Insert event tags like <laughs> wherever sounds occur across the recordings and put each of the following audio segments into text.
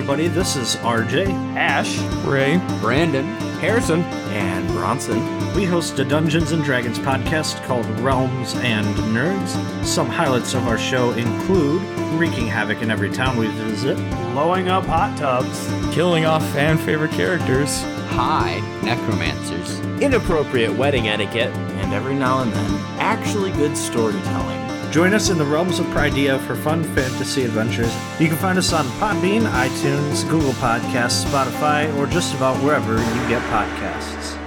everybody. This is RJ, Ash, Ray, Brandon, Harrison, and Bronson. We host a Dungeons and Dragons podcast called Realms and Nerds. Some highlights of our show include wreaking havoc in every town we visit, blowing up hot tubs, killing off fan favorite characters, high necromancers. inappropriate wedding etiquette, And every now and then, actually good storytelling. Join us in the realms of Pridea for fun fantasy adventures. You can find us on Podbean, iTunes, Google Podcasts, Spotify, or just about wherever you get podcasts.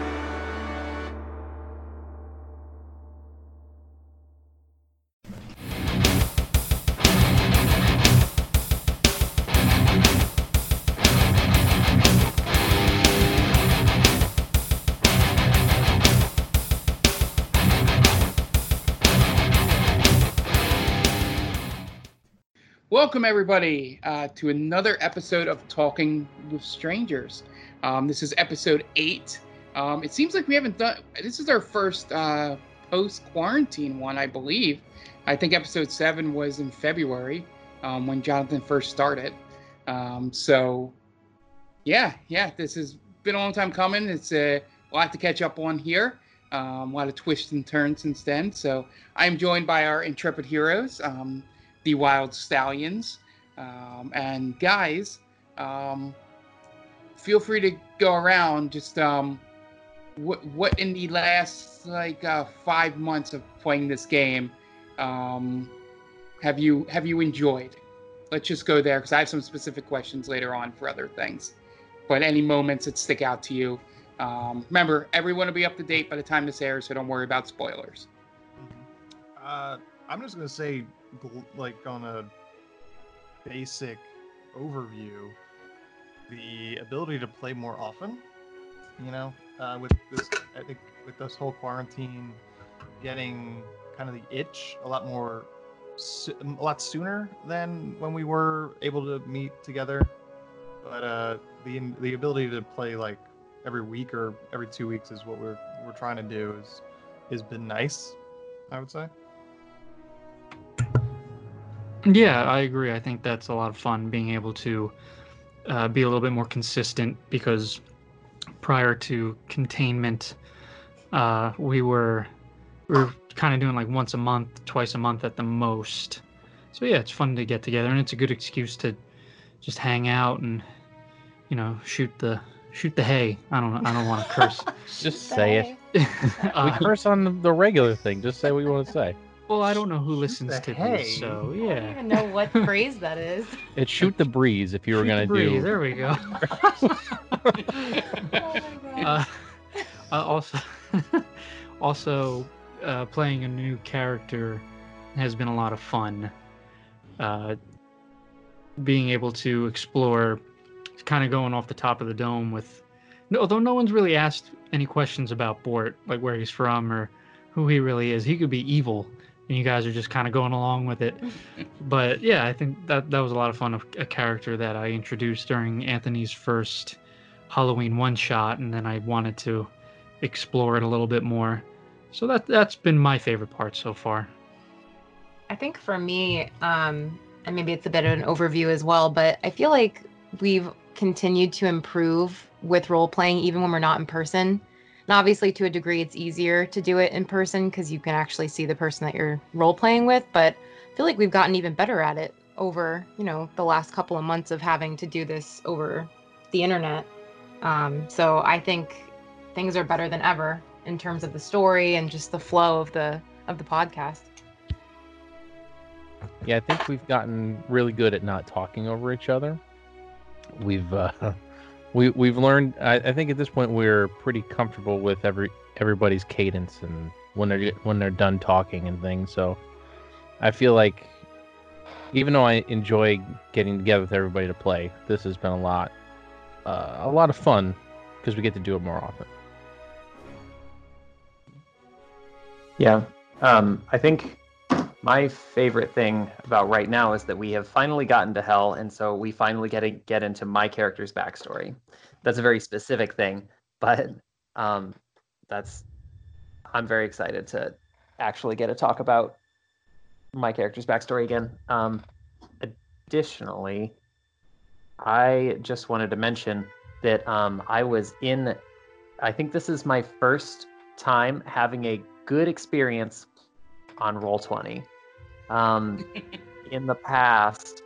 Welcome, everybody, uh, to another episode of Talking with Strangers. Um, this is episode eight. Um, it seems like we haven't done. This is our first uh, post-quarantine one, I believe. I think episode seven was in February um, when Jonathan first started. Um, so, yeah, yeah, this has been a long time coming. It's a lot to catch up on here. Um, a lot of twists and turns since then. So, I'm joined by our intrepid heroes. The Wild Stallions. Um, and guys, um, feel free to go around. Just um, what what in the last like uh, five months of playing this game um, have you have you enjoyed? Let's just go there because I have some specific questions later on for other things. But any moments that stick out to you. Um, remember, everyone will be up to date by the time this airs, so don't worry about spoilers. Uh, I'm just gonna say, like on a basic overview, the ability to play more often. You know, uh, with this, I think with this whole quarantine, getting kind of the itch a lot more, a lot sooner than when we were able to meet together. But uh, the the ability to play like every week or every two weeks is what we're we're trying to do is has been nice. I would say. Yeah, I agree. I think that's a lot of fun being able to uh, be a little bit more consistent because prior to containment, uh, we were we were kind of doing like once a month, twice a month at the most. So yeah, it's fun to get together, and it's a good excuse to just hang out and you know shoot the shoot the hay. I don't I don't want to curse. <laughs> Just say it. <laughs> We Uh, curse on the- the regular thing. Just say what you want to say. Well, I don't know who listens to hay. these, so yeah. I don't even know what <laughs> phrase that is. It's shoot the breeze if you were Shoot gonna breeze, do. There we go. Oh <laughs> <laughs> uh, uh, also, also uh, playing a new character has been a lot of fun. Uh, being able to explore, kind of going off the top of the dome with, no, although no one's really asked any questions about Bort, like where he's from or who he really is. He could be evil, and you guys are just kind of going along with it. <laughs> but yeah, I think that that was a lot of fun. Of a character that I introduced during Anthony's first Halloween one shot, and then I wanted to explore it a little bit more. So that that's been my favorite part so far. I think for me, um, and maybe it's a bit of an overview as well, but I feel like we've continued to improve with role playing even when we're not in person. And obviously, to a degree, it's easier to do it in person because you can actually see the person that you're role playing with. But I feel like we've gotten even better at it over, you know, the last couple of months of having to do this over the internet. Um, so I think things are better than ever in terms of the story and just the flow of the of the podcast. Yeah, I think we've gotten really good at not talking over each other. We've uh, we we've learned. I, I think at this point we're pretty comfortable with every everybody's cadence and when they're when they're done talking and things. So I feel like even though I enjoy getting together with everybody to play, this has been a lot uh, a lot of fun because we get to do it more often. Yeah. Um, I think my favorite thing about right now is that we have finally gotten to hell, and so we finally get to get into my character's backstory. That's a very specific thing, but um, that's I'm very excited to actually get to talk about my character's backstory again. Um, additionally, I just wanted to mention that um, I was in. I think this is my first time having a good experience on Roll Twenty. Um, in the past,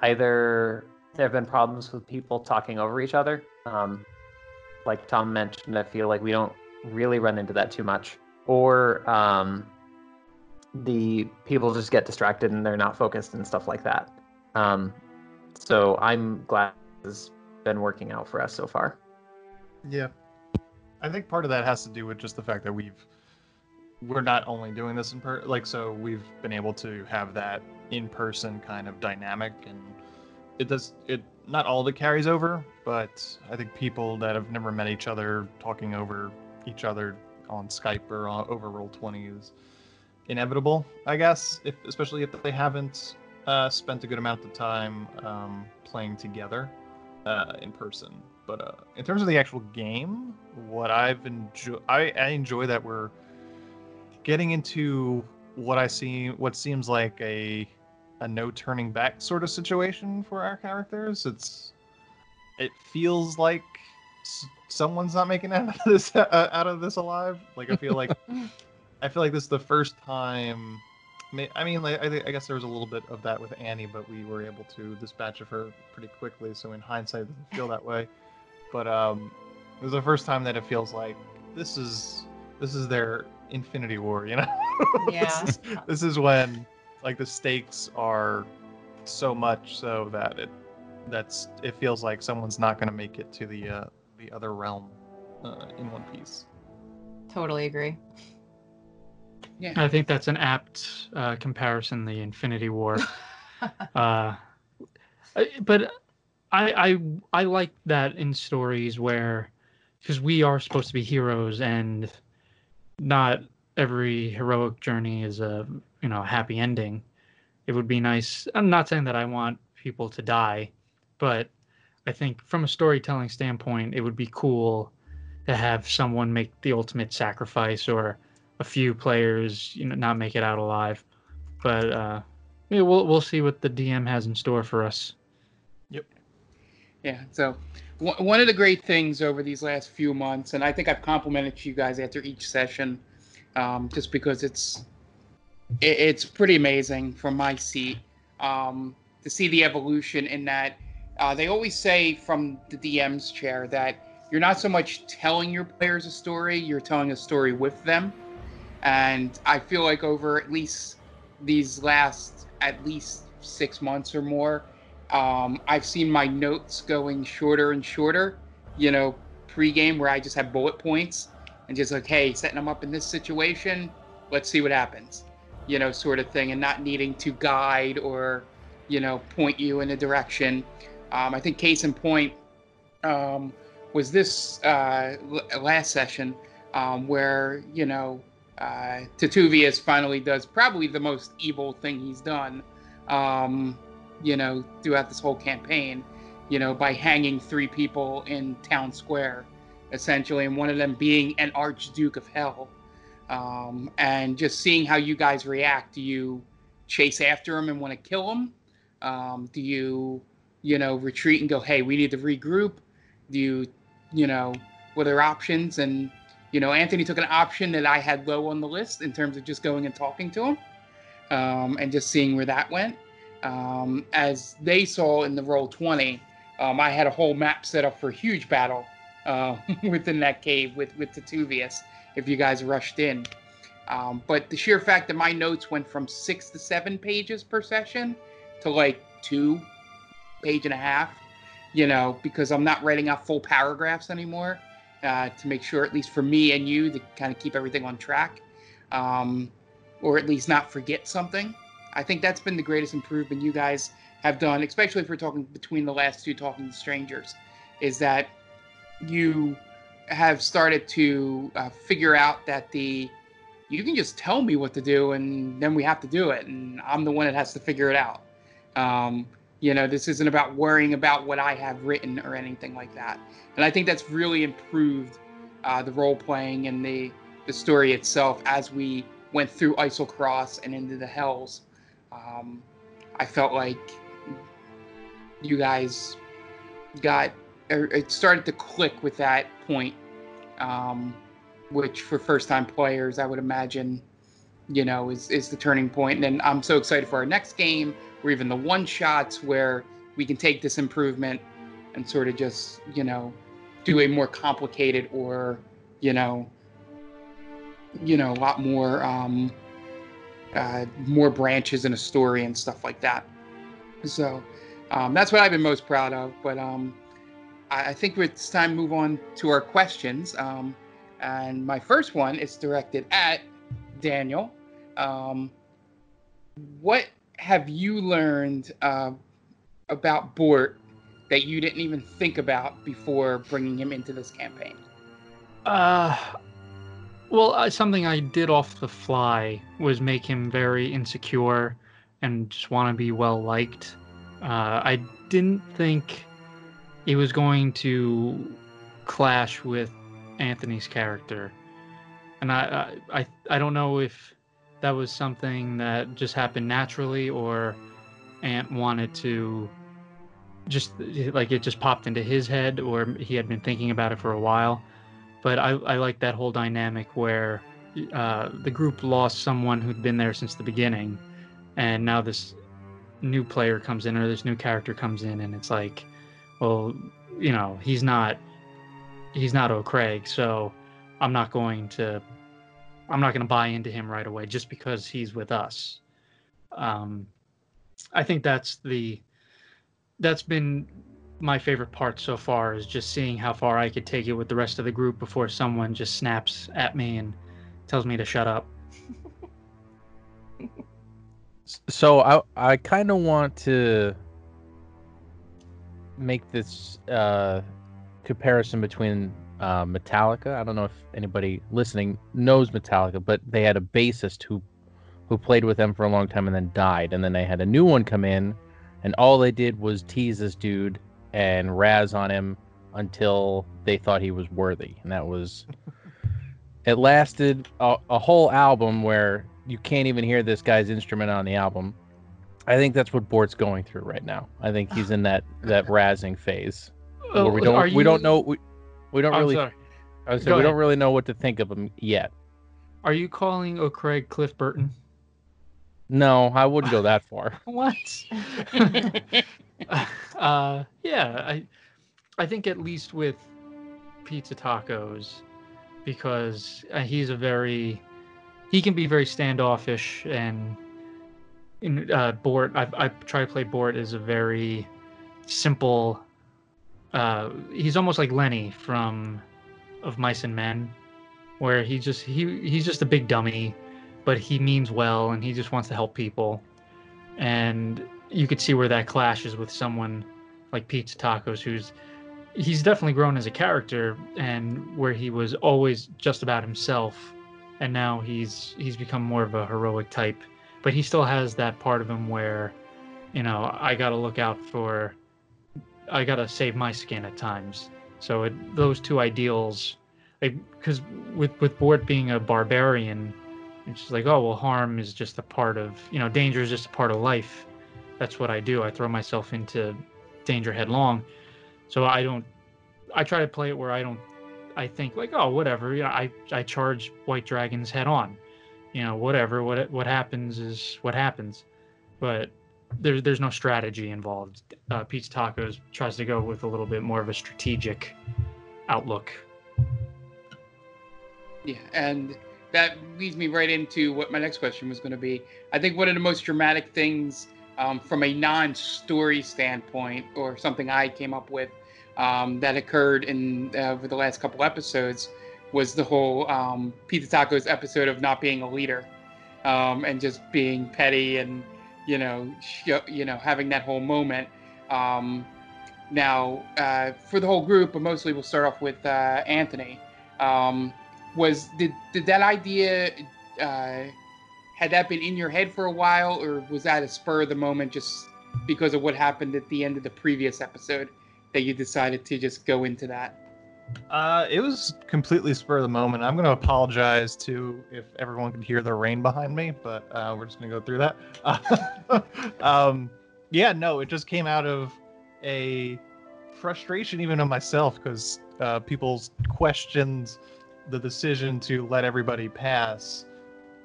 either there have been problems with people talking over each other. Um, like Tom mentioned, I feel like we don't really run into that too much. Or um, the people just get distracted and they're not focused and stuff like that. Um, so I'm glad has been working out for us so far. Yeah. I think part of that has to do with just the fact that we've we're not only doing this in per like so we've been able to have that in person kind of dynamic and it does it not all it carries over, but I think people that have never met each other talking over each other on Skype or on, over Roll Twenty is inevitable, I guess. If especially if they haven't uh, spent a good amount of time um, playing together uh, in person. But uh, in terms of the actual game, what I've enjoyed, I, I enjoy that we're getting into what I see, what seems like a a no turning back sort of situation for our characters. It's it feels like someone's not making <laughs> out of this uh, out of this alive. Like I feel like <laughs> I feel like this is the first time. I mean, like, I, I guess there was a little bit of that with Annie, but we were able to dispatch of her pretty quickly. So in hindsight, it doesn't feel that way. But um, it was the first time that it feels like this is this is their Infinity War. You know, <laughs> Yeah. this, is, this is when like the stakes are so much so that it that's it feels like someone's not going to make it to the uh, the other realm uh, in one piece. Totally agree. Yeah. I think that's an apt uh, comparison. The Infinity War. <laughs> uh, I- but I, I I like that in stories where because we are supposed to be heroes and not every heroic journey is a you know happy ending. It would be nice. I'm not saying that I want people to die, but I think from a storytelling standpoint, it would be cool to have someone make the ultimate sacrifice or a few players you know not make it out alive. But uh, yeah, we'll we'll see what the DM has in store for us. Yep. Yeah. So one of the great things over these last few months, and I think I've complimented you guys after each session, um, just because it's it, it's pretty amazing from my seat um, to see the evolution in that. Uh, they always say from the DM's chair that you're not so much telling your players a story, you're telling a story with them. And I feel like over at least these last at least six months or more, um, I've seen my notes going shorter and shorter, you know, pre-game where I just have bullet points and just like, hey, setting them up in this situation, let's see what happens, you know, sort of thing, and not needing to guide or, you know, point you in a direction. Um, I think case in point um, was this uh, l- last session um, where, you know, uh, Titivilus finally does probably the most evil thing he's done. Um, you know, throughout this whole campaign, you know, by hanging three people in town square, essentially, and one of them being an Archduke of Hell. Um, and just seeing how you guys react. Do you chase after him and want to kill him? Um, do you, you know, retreat and go, hey, we need to regroup? Do you, you know, what are options? And, you know, Anthony took an option that I had low on the list in terms of just going and talking to him um, and just seeing where that went um, as they saw in the roll 20 um, i had a whole map set up for a huge battle uh, <laughs> within that cave with with Titivilus if you guys rushed in. Um, but the sheer fact that my notes went from six to seven pages per session to like two page and a half you know because i'm not writing out full paragraphs anymore uh, to make sure at least for me and you to kind of keep everything on track um, or at least not forget something I think that's been the greatest improvement you guys have done, especially if we're talking between the last two talking to strangers, is that you have started to uh, figure out that the you can just tell me what to do and then we have to do it and i'm the one that has to figure it out. Um, you know this isn't about worrying about what i have written or anything like that. And i think that's really improved uh, the role playing and the the story itself as we went through Isle Cross and into the Hells um, I felt like you guys got er, it started to click with that point, um, which for first time players, I would imagine, you know, is is the turning point. And I'm so excited for our next game, or even the one shots where we can take this improvement and sort of just you know do a more complicated or you know you know a lot more um, uh, more branches in a story and stuff like that. So um, that's what I've been most proud of. But um, I, I, think it's time to move on to our questions. Um, and my first one is directed at Daniel. Um, what have you learned uh, about Bort that you didn't even think about before bringing him into this campaign? Uh, well, uh, something I did off the fly was make him very insecure and just want to be well liked. Uh, I didn't think he was going to clash with Anthony's character, and I, I, I don't know if that was something that just happened naturally or Ant wanted to just like it just popped into his head or he had been thinking about it for a while. But I, I like that whole dynamic where uh, the group lost someone who'd been there since the beginning, and now this new player comes in or this new character comes in, and it's like, well, you know, he's not he's not O'Craig, so I'm not going to I'm not going to buy into him right away just because he's with us. Um, I think that's the that's been my favorite part so far is just seeing how far I could take it with the rest of the group before someone just snaps at me and tells me to shut up. so I I kind of want to make this uh, comparison between uh, Metallica. I don't know if anybody listening knows Metallica, but they had a bassist who who played with them for a long time and then died, and then they had a new one come in, and all they did was tease this dude and razz on him until they thought he was worthy, and that was. <laughs> it lasted a, a whole album where you can't even hear this guy's instrument on the album. I think that's what Bort's going through right now. I think he's in that that <laughs> razzing phase uh, where we don't you... we don't know we, we don't I'm really. Sorry. I was saying, we don't really know what to think of him yet. Are you calling O'Craig Cliff Burton? No, I wouldn't go that far. <laughs> what? <laughs> uh, yeah, I, I think at least with pizza tacos, because uh, he's a very, he can be very standoffish and in uh, Bort. I I try to play Bort as a very simple uh, he's almost like Lenny from of Mice and Men, where he just he he's just a big dummy, but he means well and he just wants to help people, and you could see where that clashes with someone like Pizza Tacos, who's he's definitely grown as a character and where he was always just about himself, and now he's he's become more of a heroic type, but he still has that part of him where, you know, I got to look out for I gotta save my skin at times. So it, those two ideals, because with with Bort being a barbarian, it's just like oh well, harm is just a part of you know danger is just a part of life. That's what I do. I throw myself into danger headlong. So I don't. I try to play it where I don't. I think like oh whatever. Yeah, I I charge white dragons head on. You know whatever. What what happens is what happens. But there's there's no strategy involved. Uh, Pizza Tacos tries to go with a little bit more of a strategic outlook. Yeah, and that leads me right into what my next question was going to be. I think one of the most dramatic things um, from a non-story standpoint, or something I came up with um, that occurred in uh, over the last couple episodes, was the whole um, Pizza Tacos episode of not being a leader um, and just being petty and you know, you know, having that whole moment. Um, now, uh, for the whole group, but mostly we'll start off with uh, Anthony. Um, was did did that idea uh, had that been in your head for a while, or was that a spur of the moment just because of what happened at the end of the previous episode that you decided to just go into that? Uh, it was completely spur of the moment. I'm going to apologize to if everyone can hear the rain behind me, but uh, we're just going to go through that. <laughs> um, yeah, no, it just came out of a frustration even of myself because uh, people questioned the decision to let everybody pass,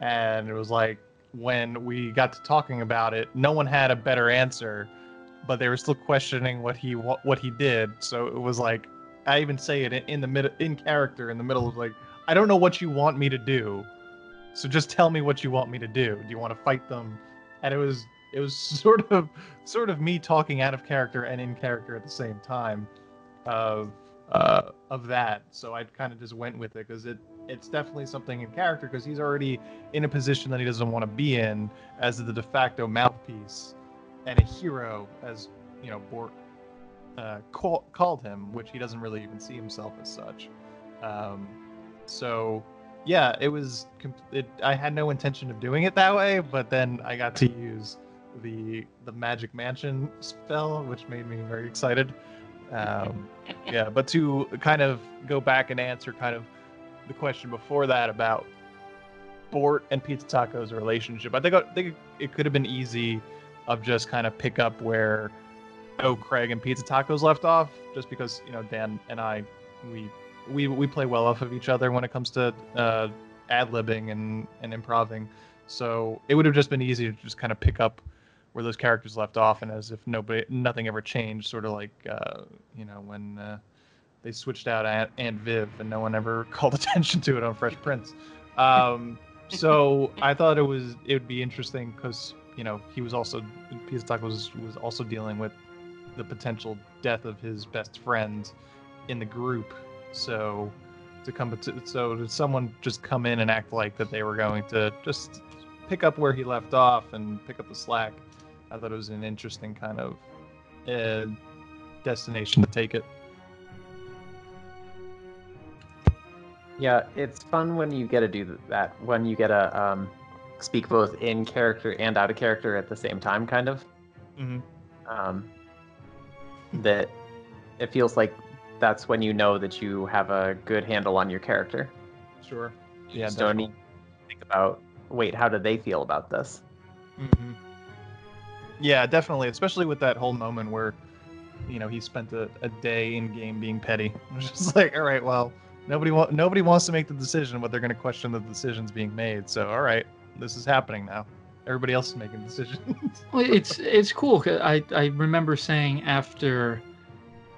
and it was like when we got to talking about it, no one had a better answer, but they were still questioning what he what, he did. So it was like I even say it in, the middle in character in the middle of like I don't know what you want me to do, so just tell me what you want me to do. Do you want to fight them? And it was it was <laughs> sort of sort of me talking out of character and in character at the same time of uh, of that. So I kind of just went with it because it it's definitely something in character because he's already in a position that he doesn't want to be in as the de facto mouthpiece and a hero, as you know, Bort uh, call, called him, which he doesn't really even see himself as such. Um, so yeah, it was. It, I had no intention of doing it that way, but then I got to use the the magic mansion spell, which made me very excited. Um, yeah, but to kind of go back and answer kind of the question before that about Bort and Pizza Taco's relationship, I think, I think it could have been easy of just kind of pick up where Oh Craig and Pizza Tacos left off, just because you know Dan and I we we we play well off of each other when it comes to uh, ad libbing and and improving. So it would have just been easy to just kind of pick up where those characters left off, and as if nobody, nothing ever changed. Sort of like uh, you know when uh, they switched out Aunt, Aunt Viv, and no one ever <laughs> called attention to it on Fresh Prince. Um, <laughs> so I thought it was it would be interesting because you know he was also Pizza was was also dealing with the potential death of his best friend in the group. So to come to so did someone just come in and act like that they were going to just pick up where he left off and pick up the slack I thought it was an interesting kind of uh, destination to take it. Yeah, it's fun when you get to do that. When you get to um, speak both in character and out of character at the same time, kind of. Mm-hmm. Um, that it feels like that's when you know that you have a good handle on your character. Sure. Yeah. don't need to think about. Wait, how do they feel about this? Mm-hmm. Yeah, definitely. Especially with that whole moment where, you know, he spent a, a day in game being petty. It was <laughs> just like, all right, well, nobody wa- nobody wants to make the decision, but they're going to question the decisions being made. So, all right, this is happening now. Everybody else is making decisions. <laughs> well, it's it's cool. I I remember saying after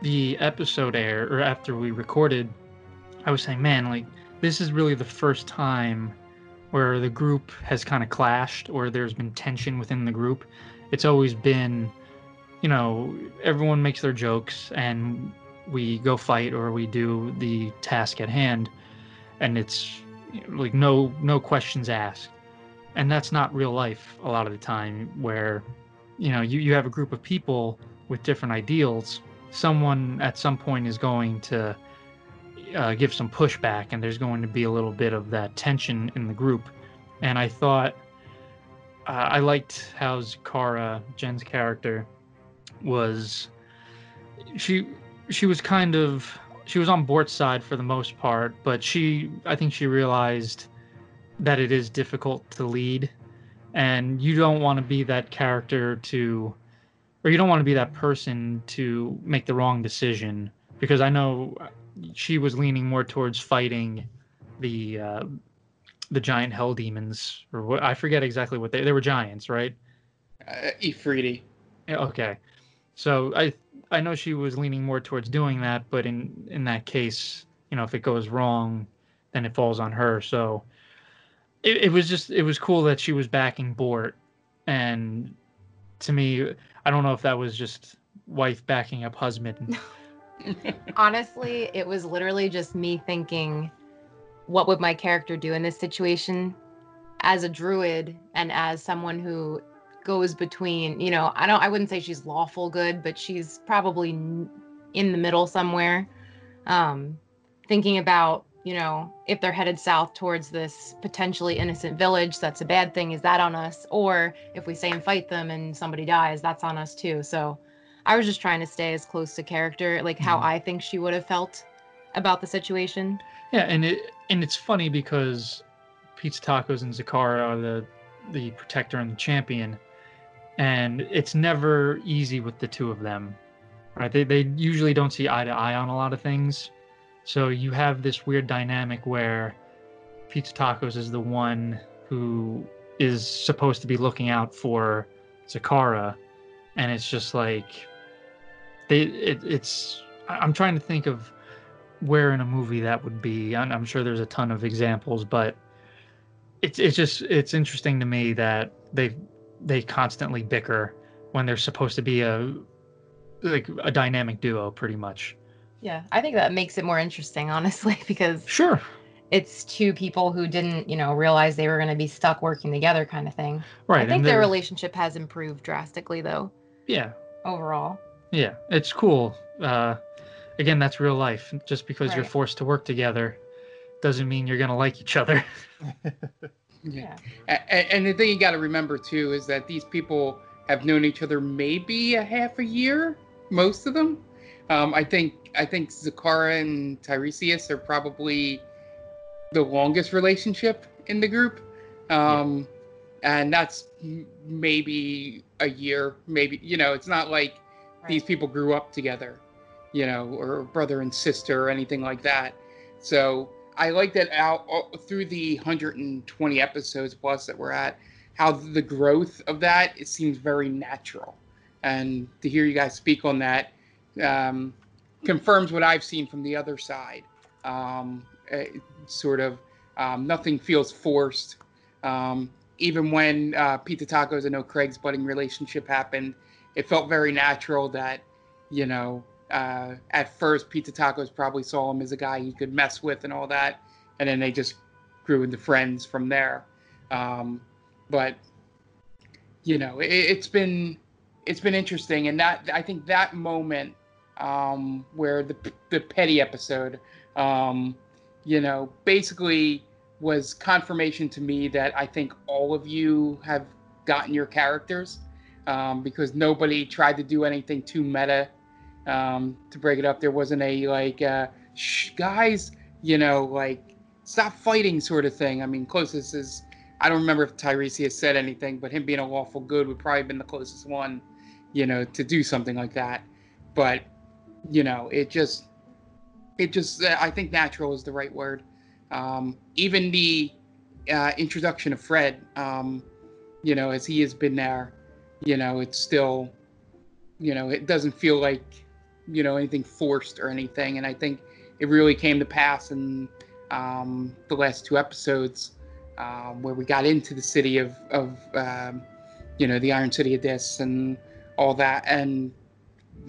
the episode aired or after we recorded, I was saying, man, like this is really the first time where the group has kind of clashed or there's been tension within the group it's always been, you know, everyone makes their jokes and we go fight or we do the task at hand, and it's like no no questions asked, and that's not real life a lot of the time. Where, you know, you you have a group of people with different ideals. Someone at some point is going to uh, give some pushback, and there's going to be a little bit of that tension in the group. And I thought uh, I liked how Zakara, Jen's character, was. She she was kind of she was on Bort's side for the most part, but she I think she realized that it is difficult to lead, and you don't want to be that character to, or you don't want to be that person to make the wrong decision because I know she was leaning more towards fighting the uh, the giant hell demons, or what I forget exactly what they they were giants, right? Uh, Efreeti. Okay. So I I know she was leaning more towards doing that, but in in that case, you know, if it goes wrong, then it falls on her. So it, it was just it was cool that she was backing Bort, and to me, I don't know if that was just wife backing up husband. <laughs> Honestly, it was literally just me thinking what would my character do in this situation as a druid and as someone who goes between you know i don't i wouldn't say she's lawful good but she's probably in the middle somewhere. Um thinking about you know if they're headed south towards this potentially innocent village that's a bad thing is that on us? Or if we stay and fight them and somebody dies that's on us too. So i was just trying to stay as close to character like how mm. i think she would have felt about the situation. Yeah and it and it's funny because Pizza Tacos and Zakara are the the protector and the champion, and it's never easy with the two of them, right? They they usually don't see eye to eye on a lot of things, so you have this weird dynamic where Pizza Tacos is the one who is supposed to be looking out for Zakara, and it's just like they it, it's I'm trying to think of where in a movie that would be. I'm sure there's a ton of examples, but it's it's just it's interesting to me that they they constantly bicker when they're supposed to be a like a dynamic duo, pretty much. Yeah, I think that makes it more interesting, honestly, <laughs> because Sure. it's two people who didn't, you know, realize they were going to be stuck working together, kind of thing. Right. I think their relationship has improved drastically, though, Yeah. overall. Yeah. It's cool. Uh, again, that's real life. Just because you're forced to work together doesn't mean you're gonna like each other. <laughs> Yeah. And the thing you got to remember too is that these people have known each other maybe a half a year, most of them. Um, I think I think Zakara and Tiresias are probably the longest relationship in the group, um, and that's m- maybe a year. Maybe you know, it's not like these people grew up together, you know, or brother and sister or anything like that. So I like that out uh, through the 120 episodes plus that we're at, how the growth of that it seems very natural, and to hear you guys speak on that um, confirms what I've seen from the other side. Um, sort of um, nothing feels forced. Um, even when uh, Pizza Tacos, I know Craig's budding relationship happened, it felt very natural that, you know, uh, at first Pizza Tacos probably saw him as a guy he could mess with and all that, and then they just grew into friends from there. Um, but you know, it, it's been it's been interesting, and that I think that moment um, where the the petty episode, um, you know, basically was confirmation to me that I think all of you have gotten your characters um, because nobody tried to do anything too meta. Um, to break it up, there wasn't a like, uh, Shh, guys, you know, like stop fighting sort of thing. I mean, closest is I don't remember if Tiresias said anything, but him being a lawful good would probably have been the closest one, you know, to do something like that. But you know, it just, it just, I think natural is the right word. Um, even the uh, introduction of Fred, um, you know, as he has been there, you know, it's still, you know, it doesn't feel like, you know, anything forced or anything. And I think it really came to pass in um, the last two episodes um, where we got into the city of, of um, you know, the Iron City of Dis and all that, and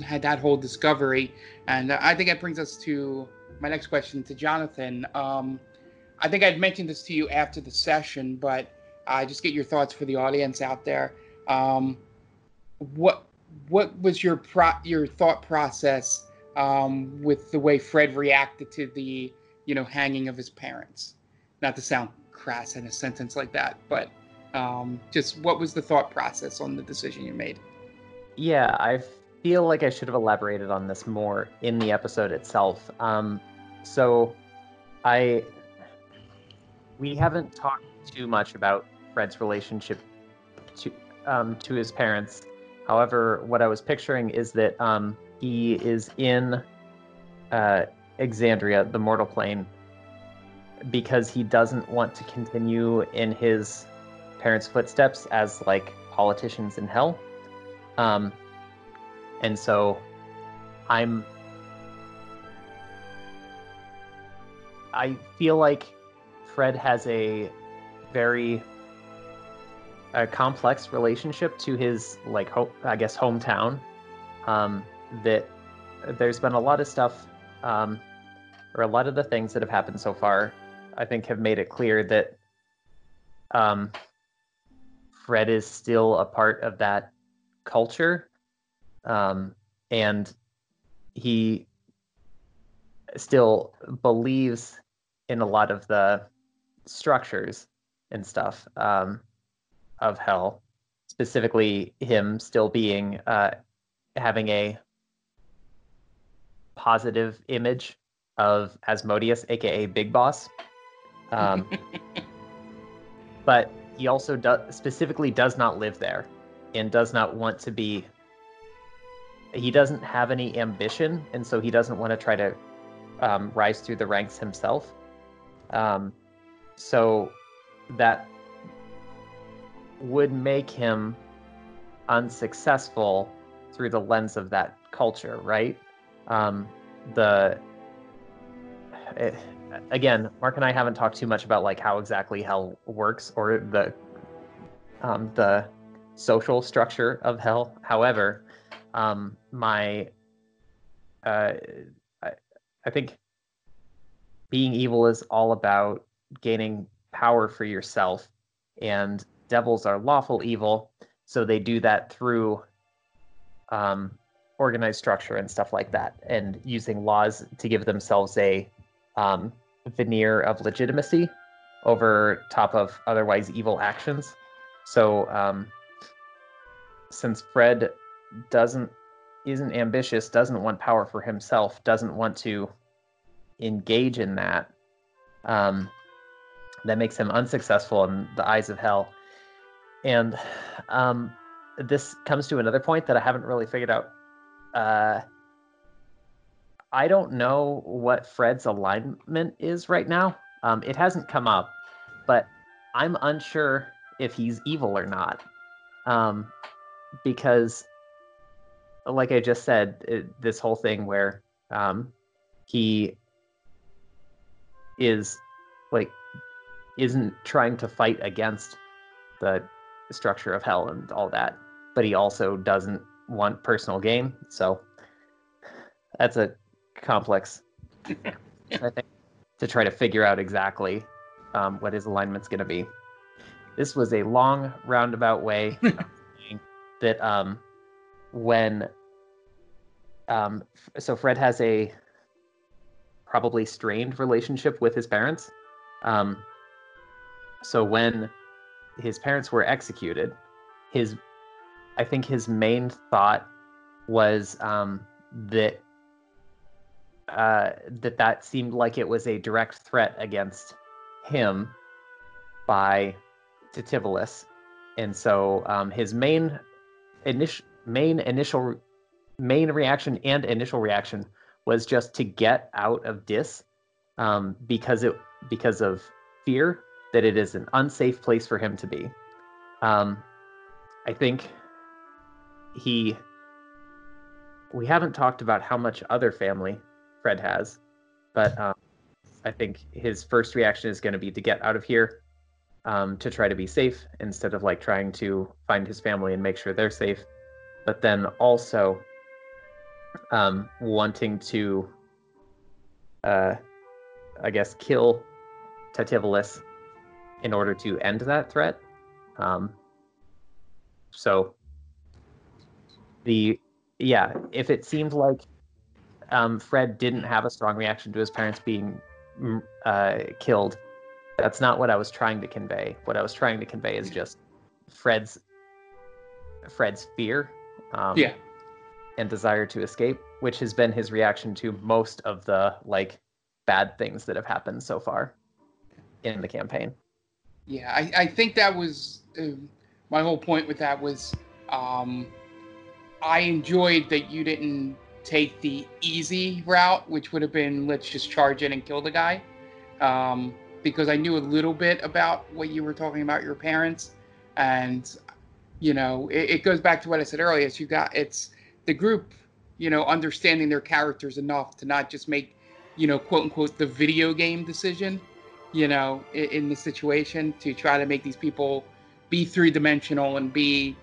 had that whole discovery. And I think that brings us to my next question to Jonathan. Um, I think I'd mentioned this to you after the session, but I just get your thoughts for the audience out there. Um, what what was your pro- your thought process um, with the way Fred reacted to the you know hanging of his parents? Not to sound crass in a sentence like that, but um, just what was the thought process on the decision you made? Yeah, I feel like I should have elaborated on this more in the episode itself. Um, so, I we haven't talked too much about Fred's relationship to um, to his parents. However, what I was picturing is that um, he is in uh, Exandria, the mortal plane, because he doesn't want to continue in his parents' footsteps as like politicians in hell. Um, and so I'm I feel like Fred has a very a complex relationship to his like ho- I guess hometown. Um, that there's been a lot of stuff, um, or a lot of the things that have happened so far. I think have made it clear that um, Fred is still a part of that culture, um, and he still believes in a lot of the structures and stuff um, of hell specifically him still being uh, having a positive image of asmodeus aka big boss um, <laughs> but he also do- specifically does not live there and does not want to be he doesn't have any ambition, and so he doesn't want to try to um, rise through the ranks himself. Um, so that would make him unsuccessful through the lens of that culture, right? Um, the it, again, Mark and I haven't talked too much about like how exactly hell works or the um, the social structure of hell. However, um, my uh, I, I think being evil is all about gaining power for yourself, and devils are lawful evil, so they do that through um, organized structure and stuff like that, and using laws to give themselves a um, veneer of legitimacy over top of otherwise evil actions. So, um, since Fred doesn't isn't ambitious, doesn't want power for himself, doesn't want to engage in that, um, that makes him unsuccessful in the eyes of hell. And um, this comes to another point that I haven't really figured out. Uh, I don't know what Fred's alignment is right now. Um, it hasn't come up, but I'm unsure if he's evil or not. Um, because, like I just said, it, this whole thing where um, he is like isn't trying to fight against the structure of hell and all that, but he also doesn't want personal gain. So that's a complex, <laughs> I think, to try to figure out exactly um, what his alignment's going to be. This was a long roundabout way <laughs> that um, when um, so Fred has a probably strained relationship with his parents. Um, so when his parents were executed, his I think his main thought was um, that uh, that that seemed like it was a direct threat against him by Titivilus, and so um, his main initial main initial main reaction and initial reaction was just to get out of Dis um, because it because of fear that it is an unsafe place for him to be. Um, I think he. We haven't talked about how much other family Fred has, but um, I think his first reaction is going to be to get out of here, um, to try to be safe instead of like trying to find his family and make sure they're safe. But then also um, wanting to, uh, I guess, kill Titivilus in order to end that threat. Um, so the yeah, if it seemed like um, Fred didn't have a strong reaction to his parents being mm, uh, killed, that's not what I was trying to convey. What I was trying to convey is just Fred's Fred's fear, um, Yeah. and desire to escape, which has been his reaction to most of the like bad things that have happened so far in the campaign. Yeah, I, I think that was uh, my whole point with that was um, I enjoyed that you didn't take the easy route, which would have been let's just charge in and kill the guy, um, because I knew a little bit about what you were talking about your parents, and you know it, it goes back to what I said earlier. Is you got it's the group, you know, understanding their characters enough to not just make, you know, quote unquote the video game decision you know, in, in the situation to try to make these people be three dimensional and be,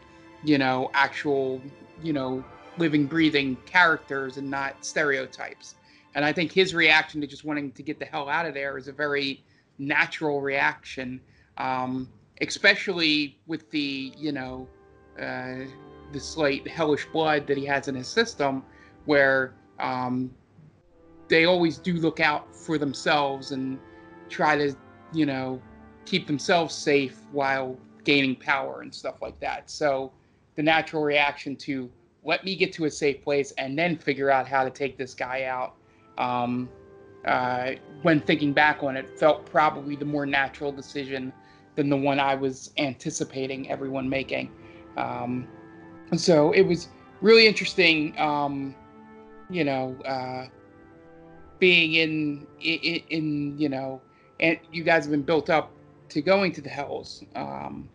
you know, actual, you know, living, breathing characters and not stereotypes. And I think his reaction to just wanting to get the hell out of there is a very natural reaction, um, especially with the, you know, uh, the slight hellish blood that he has in his system, where um, they always do look out for themselves and try to, you know, keep themselves safe while gaining power and stuff like that. So the natural reaction to let me get to a safe place and then figure out how to take this guy out. Um, uh, when thinking back on it, felt probably the more natural decision than the one I was anticipating everyone making. Um, and so it was really interesting. Um, you know, uh, being in, in in you know, and you guys have been built up to going to the Hells um,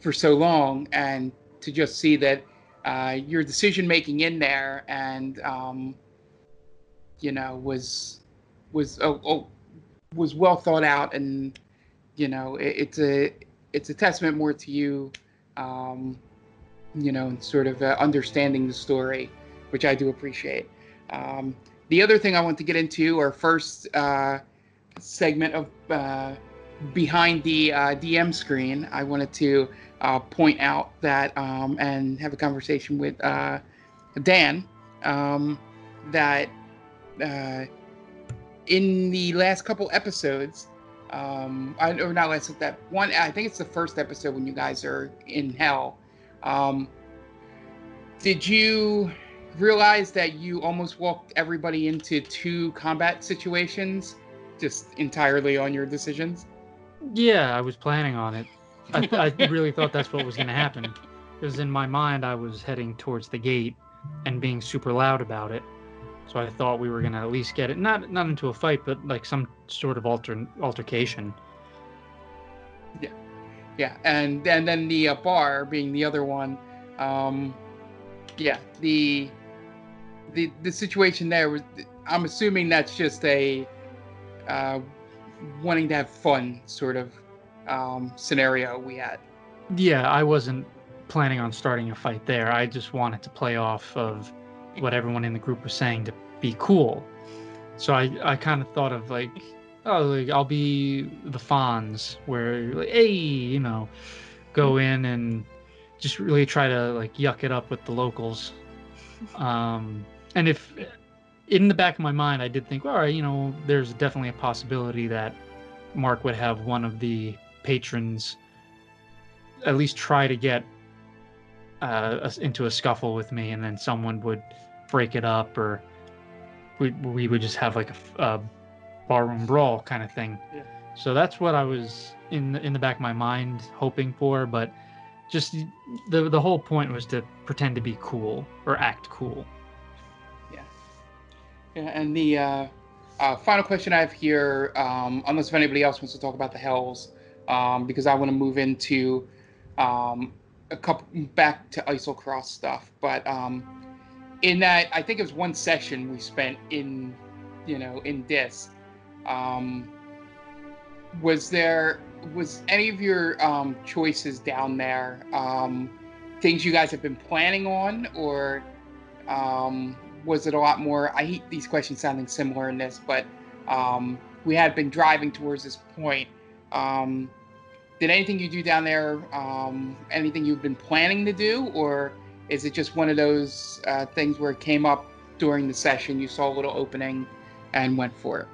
for so long, and to just see that uh, your decision making in there and um, you know was was oh, oh, was well thought out and you know it, it's a it's a testament more to you um, you know and sort of uh, understanding the story which i do appreciate. Um, the other thing i want to get into our first uh, segment of uh, behind the uh, dm screen i wanted to uh, point out that um, and have a conversation with uh, dan um, that uh, in the last couple episodes, um, I, or not last that one. I think it's the first episode when you guys are in hell. Um, did you realize that you almost walked everybody into two combat situations just entirely on your decisions? Yeah, I was planning on it. I, I <laughs> really thought that's what was going to happen. Because in my mind, I was heading towards the gate and being super loud about it. So I thought we were gonna at least get it not not into a fight, but like some sort of alter altercation. Yeah, yeah, and and then the uh, bar being the other one. Um, yeah, the the the situation there was. I'm assuming that's just a uh, wanting to have fun sort of um, scenario we had. Yeah, I wasn't planning on starting a fight there. I just wanted to play off of what everyone in the group was saying to be cool. So I, I kind of thought of like, oh, like I'll be the Fonz, where like, hey, you know, go in and just really try to like yuck it up with the locals. Um, and if in the back of my mind, I did think, all right, you know, there's definitely a possibility that Mark would have one of the patrons at least try to get uh, into a scuffle with me, and then someone would break it up, or we we would just have like a, a barroom brawl kind of thing. Yeah. So that's what I was in the, in the back of my mind hoping for, but just the the whole point was to pretend to be cool or act cool. Yeah. And the uh, uh, final question I have here, um, unless if anybody else wants to talk about the Hells, um, because I want to move into um, a couple back to Eiselcross stuff. But um, in that, I think it was one session we spent in, you know, in this. Um, was there was any of your um, choices down there um, things you guys have been planning on, or um, was it a lot more? I hate these questions sounding similar in this, but um, we had been driving towards this point. Um, did anything you do down there, um, anything you've been planning to do, or is it just one of those uh, things where it came up during the session, you saw a little opening and went for it?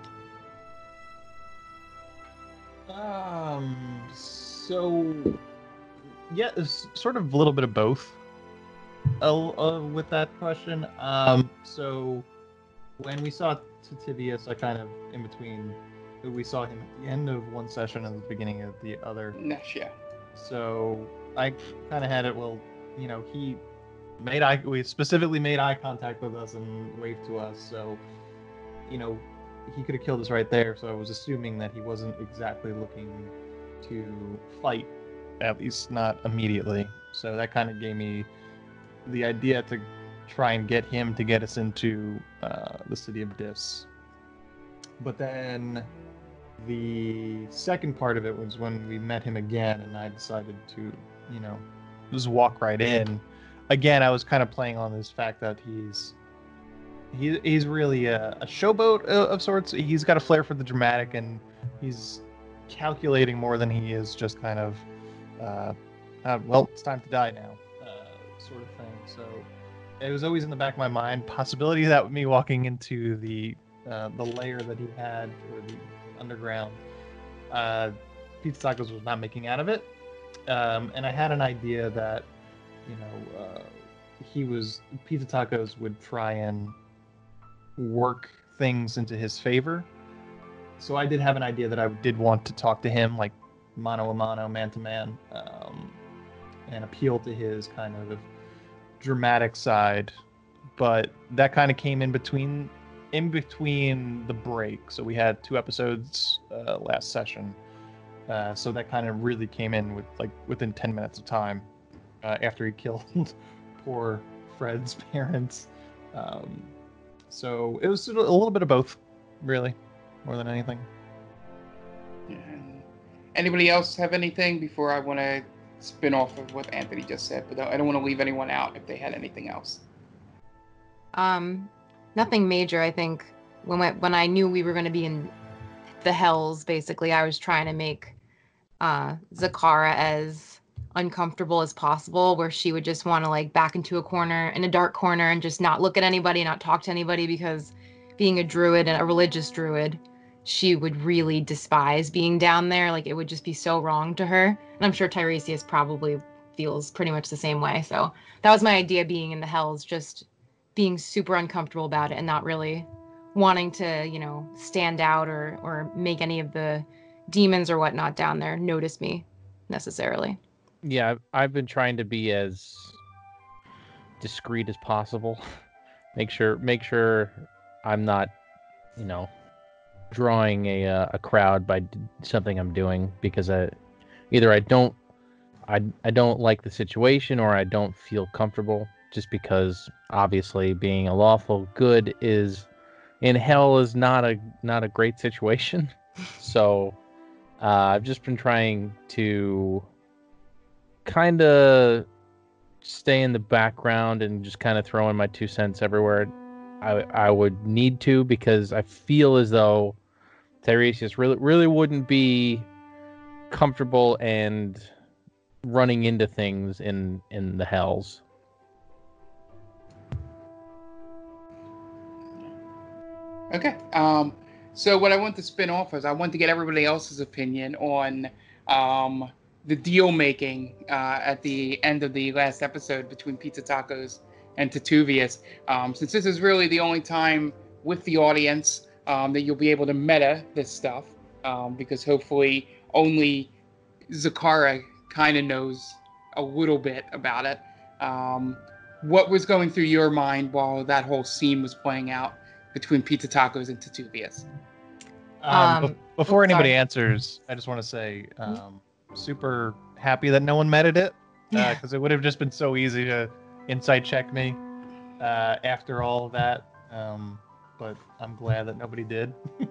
Um. So, yeah, it's sort of a little bit of both. Uh, uh, with that question, um, so when we saw Titivilus, I kind of in between. We saw him at the end of one session and the beginning of the other. Nesh, yeah. So I kind of had it. Well, you know, he made eye. We specifically made eye contact with us and waved to us. So, you know, he could have killed us right there. So I was assuming that he wasn't exactly looking to fight, at least not immediately. So that kind of gave me the idea to try and get him to get us into uh, the city of Dis. But then the second part of it was when we met him again, and I decided to, you know, just walk right in. Again, I was kind of playing on this fact that he's he, he's really a, a showboat of, sorts. He's got a flair for the dramatic, and he's calculating more than he is just kind of, uh, uh, well, it's time to die now, uh, sort of. So it was always in the back of my mind possibility that me walking into the uh, the layer that he had or the underground, uh, Pizza Tacos was not making out of it, um, and I had an idea that you know uh, he was Pizza Tacos would try and work things into his favor. So I did have an idea that I did want to talk to him, like mano a mano, man to man, um, and appeal to his kind of dramatic side, but that kind of came in between in between the break. So we had two episodes uh, last session. Uh, so that kind of really came in with like within 10 minutes of time uh, after he <laughs> killed poor Fred's <laughs> parents. Um, so it was a little bit of both, really, more than anything. And anybody else have anything before I want to spin off of what Anthony just said? But I don't want to leave anyone out if they had anything else. Um, nothing major. I think when I, when I knew we were going to be in the hells, basically, I was trying to make uh, Zakara as uncomfortable as possible, where she would just want to like back into a corner in a dark corner and just not look at anybody, not talk to anybody, because being a druid and a religious druid, she would really despise being down there. Like it would just be so wrong to her. And I'm sure Tiresias probably feels pretty much the same way. So that was my idea being in the hells, just being super uncomfortable about it and not really wanting to, you know, stand out or or make any of the demons or whatnot down there notice me necessarily. Yeah, I've, been trying to be as discreet as possible. <laughs> make sure make sure I'm not, you know, drawing a uh, a crowd by d- something I'm doing because I either I don't I I don't like the situation or I don't feel comfortable just because obviously being a lawful good is in hell is not a not a great situation. <laughs> so uh, I've just been trying to kind of stay in the background and just kind of throw in my two cents everywhere I I would need to because I feel as though Tiresias really really wouldn't be comfortable and running into things in in the hells. Okay. Um, so what I want to spin off is I want to get everybody else's opinion on um, the deal making uh, at the end of the last episode between Pizza Tacos and Titivilus. Um, since this is really the only time with the audience um, that you'll be able to meta this stuff, um, because hopefully only Zakara kind of knows a little bit about it. Um, what was going through your mind while that whole scene was playing out between Pizza Tacos and Titivilus? Um, Um, bef- before oops, anybody sorry. answers, I just want to say, um, super happy that no one meted it Yeah. because it would have just been so easy to insight check me uh, after all of that. Um, but I'm glad that nobody did. <laughs>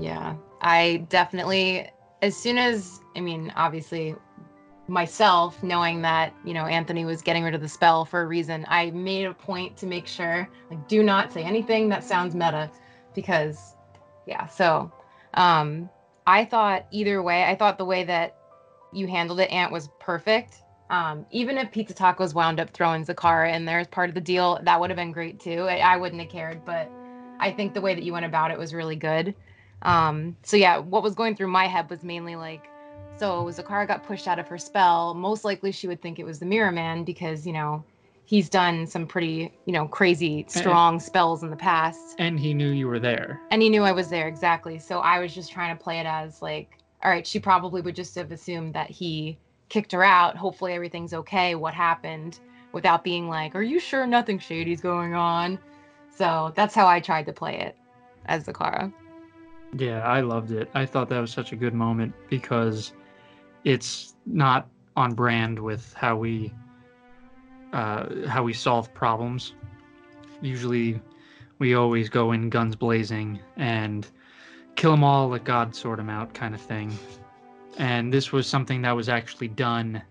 Yeah, I definitely, as soon as, I mean, obviously, myself knowing that, you know, Anthony was getting rid of the spell for a reason, I made a point to make sure, like, do not say anything that sounds meta because, yeah, so, um, I thought either way, I thought the way that you handled it, Ant, was perfect. Um, even if Pizza Tacos wound up throwing Zakara in there as part of the deal, that would have been great too. I, I wouldn't have cared, but I think the way that you went about it was really good. Um, so yeah, what was going through my head was mainly like, so Zakara got pushed out of her spell. Most likely she would think it was the Mirror Man because, you know, he's done some pretty, you know, crazy strong spells in the past. And he knew you were there. And he knew I was there exactly. So I was just trying to play it as like, all right, she probably would just have assumed that he kicked her out. Hopefully everything's okay. What happened? Without being like, are you sure nothing shady's going on? So that's how I tried to play it as Zakara. Yeah, I loved it. I thought that was such a good moment because it's not on brand with how we uh, how we solve problems. Usually, we always go in guns blazing and kill them all, let God sort them out, kind of thing. And this was something that was actually done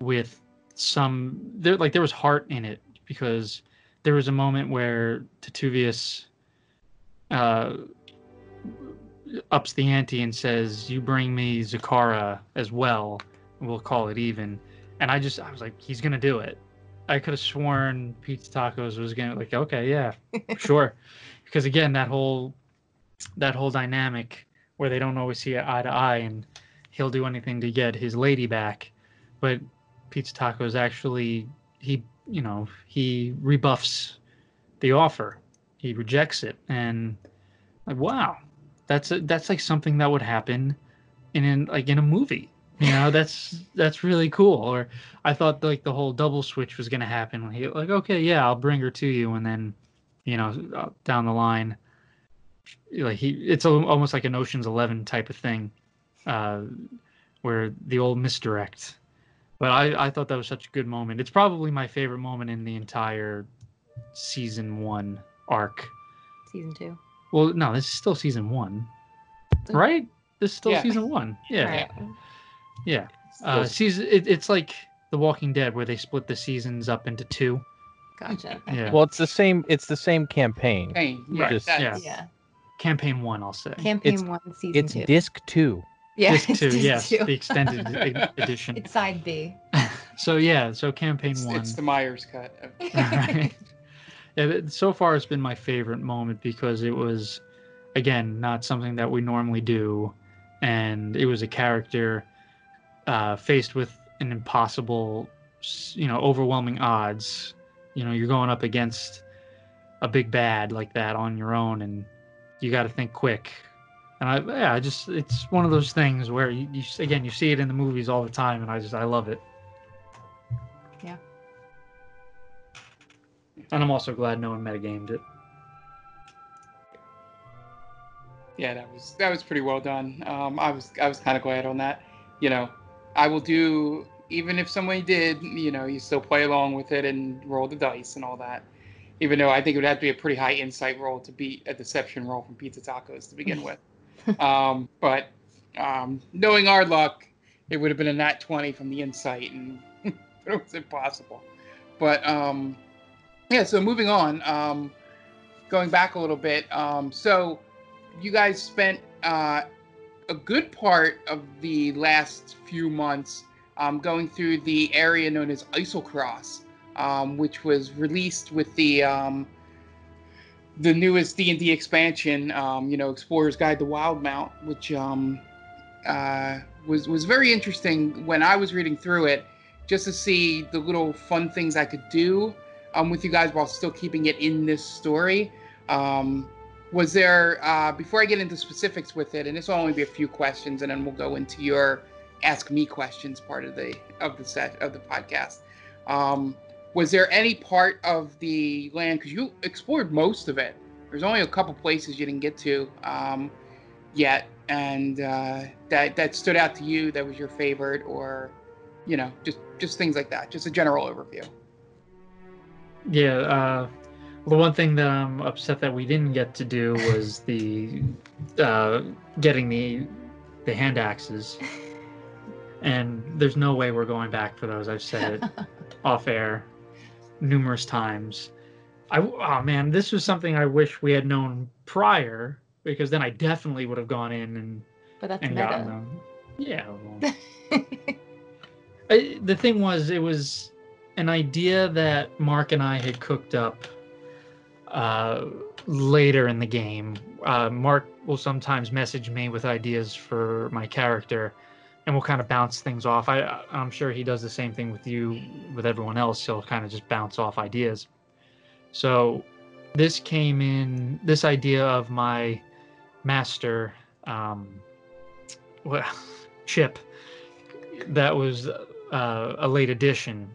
with some there, like there was heart in it because there was a moment where Titivilus uh, ups the ante and says, "You bring me Zakara as well, and we'll call it even." And I just, I was like, "He's gonna do it." I could have sworn Pizza Tacos was gonna like, okay, yeah, <laughs> sure, because again, that whole, that whole dynamic where they don't always see eye to eye, and he'll do anything to get his lady back, but Pizza Tacos actually, he, you know, he rebuffs the offer, he rejects it, and like, wow, that's a, that's like something that would happen in, in like in a movie. You know, <laughs> that's that's really cool. Or I thought like the whole double switch was gonna happen. He like, okay, yeah, I'll bring her to you, and then, you know, down the line, like he, it's almost like an Ocean's Eleven type of thing, uh, where the old misdirect. But I I thought that was such a good moment. It's probably my favorite moment in the entire season one arc. Season two. Well, no, this is still season one, right? This is still Yeah. season one. Yeah. Right. Yeah. Uh, season it, it's like The Walking Dead where they split the seasons up into two. Gotcha. <laughs> Yeah. Well, it's the same. It's the same campaign. Right, Just- yeah. Yeah. Campaign one, I'll say. Campaign It's- one, season It's two. disc two. Yeah, Disc it's two, disc yes, two. the extended <laughs> edition. It's side B. <laughs> So yeah, so campaign It's, one. it's the Myers cut. <laughs> right. Yeah, so far it's been my favorite moment because it was, again, not something that we normally do, and it was a character uh, faced with an impossible, you know, overwhelming odds. You know, you're going up against a big bad like that on your own, and you got to think quick. And I, yeah, I just, it's one of those things where you, you, again, you see it in the movies all the time, and I just, I love it. Yeah. And I'm also glad no one metagamed it. yeah, that was that was pretty well done. Um, I was I was kind of glad on that. You know, I will do even if somebody did. You know, you still play along with it and roll the dice and all that. Even though I think it would have to be a pretty high insight roll to beat a deception roll from Pizza Tacos to begin <laughs> with. Um, but um, knowing our luck, it would have been a nat twenty from the insight, and <laughs> it was impossible. But um, yeah, so moving on. Um, going back a little bit. Um, so you guys spent uh, a good part of the last few months um, going through the area known as Eiselcross, um, which was released with the um, the newest D and D expansion. Um, you know, Explorer's Guide to Wildemount, which um, uh, was was very interesting when I was reading through it, just to see the little fun things I could do um, with you guys while still keeping it in this story. Um, was there uh, before I get into specifics with it, and this will only be a few questions, and then we'll go into your ask me questions part of the of the set of the podcast. Was there any part of the land because you explored most of it? There's only a couple places you didn't get to um, yet, and uh, that that stood out to you that was your favorite, or you know, just just things like that. Just a general overview. Yeah, uh, the one thing that I'm upset that we didn't get to do was <laughs> the uh, getting the the hand axes, <laughs> and there's no way we're going back for those. I've said it <laughs> off air numerous times. I oh man, this was something I wish we had known prior because then I definitely would have gone in and But that's and gotten meta. them. Yeah. Well, <laughs> I, the thing was, it was an idea that Mark and I had cooked up uh, later in the game. Uh, Mark will sometimes message me with ideas for my character, and we'll kind of bounce things off. I, I'm sure he does the same thing with you, with everyone else. He'll kind of just bounce off ideas. So this came in. This idea of my master, um, well, <laughs> chip that was uh, a late addition.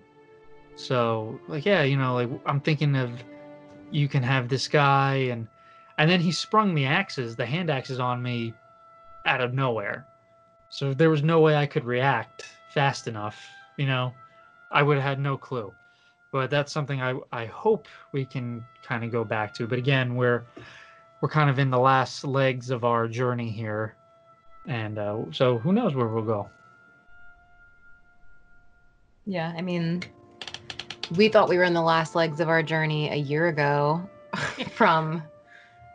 So like yeah, you know, like I'm thinking of you can have this guy and and then he sprung the axes, the hand axes on me out of nowhere. So there was no way I could react fast enough, you know. I would have had no clue. But that's something I I hope we can kind of go back to. But again, we're we're kind of in the last legs of our journey here. And uh, so who knows where we'll go. Yeah, I mean, we thought we were in the last legs of our journey a year ago <laughs> from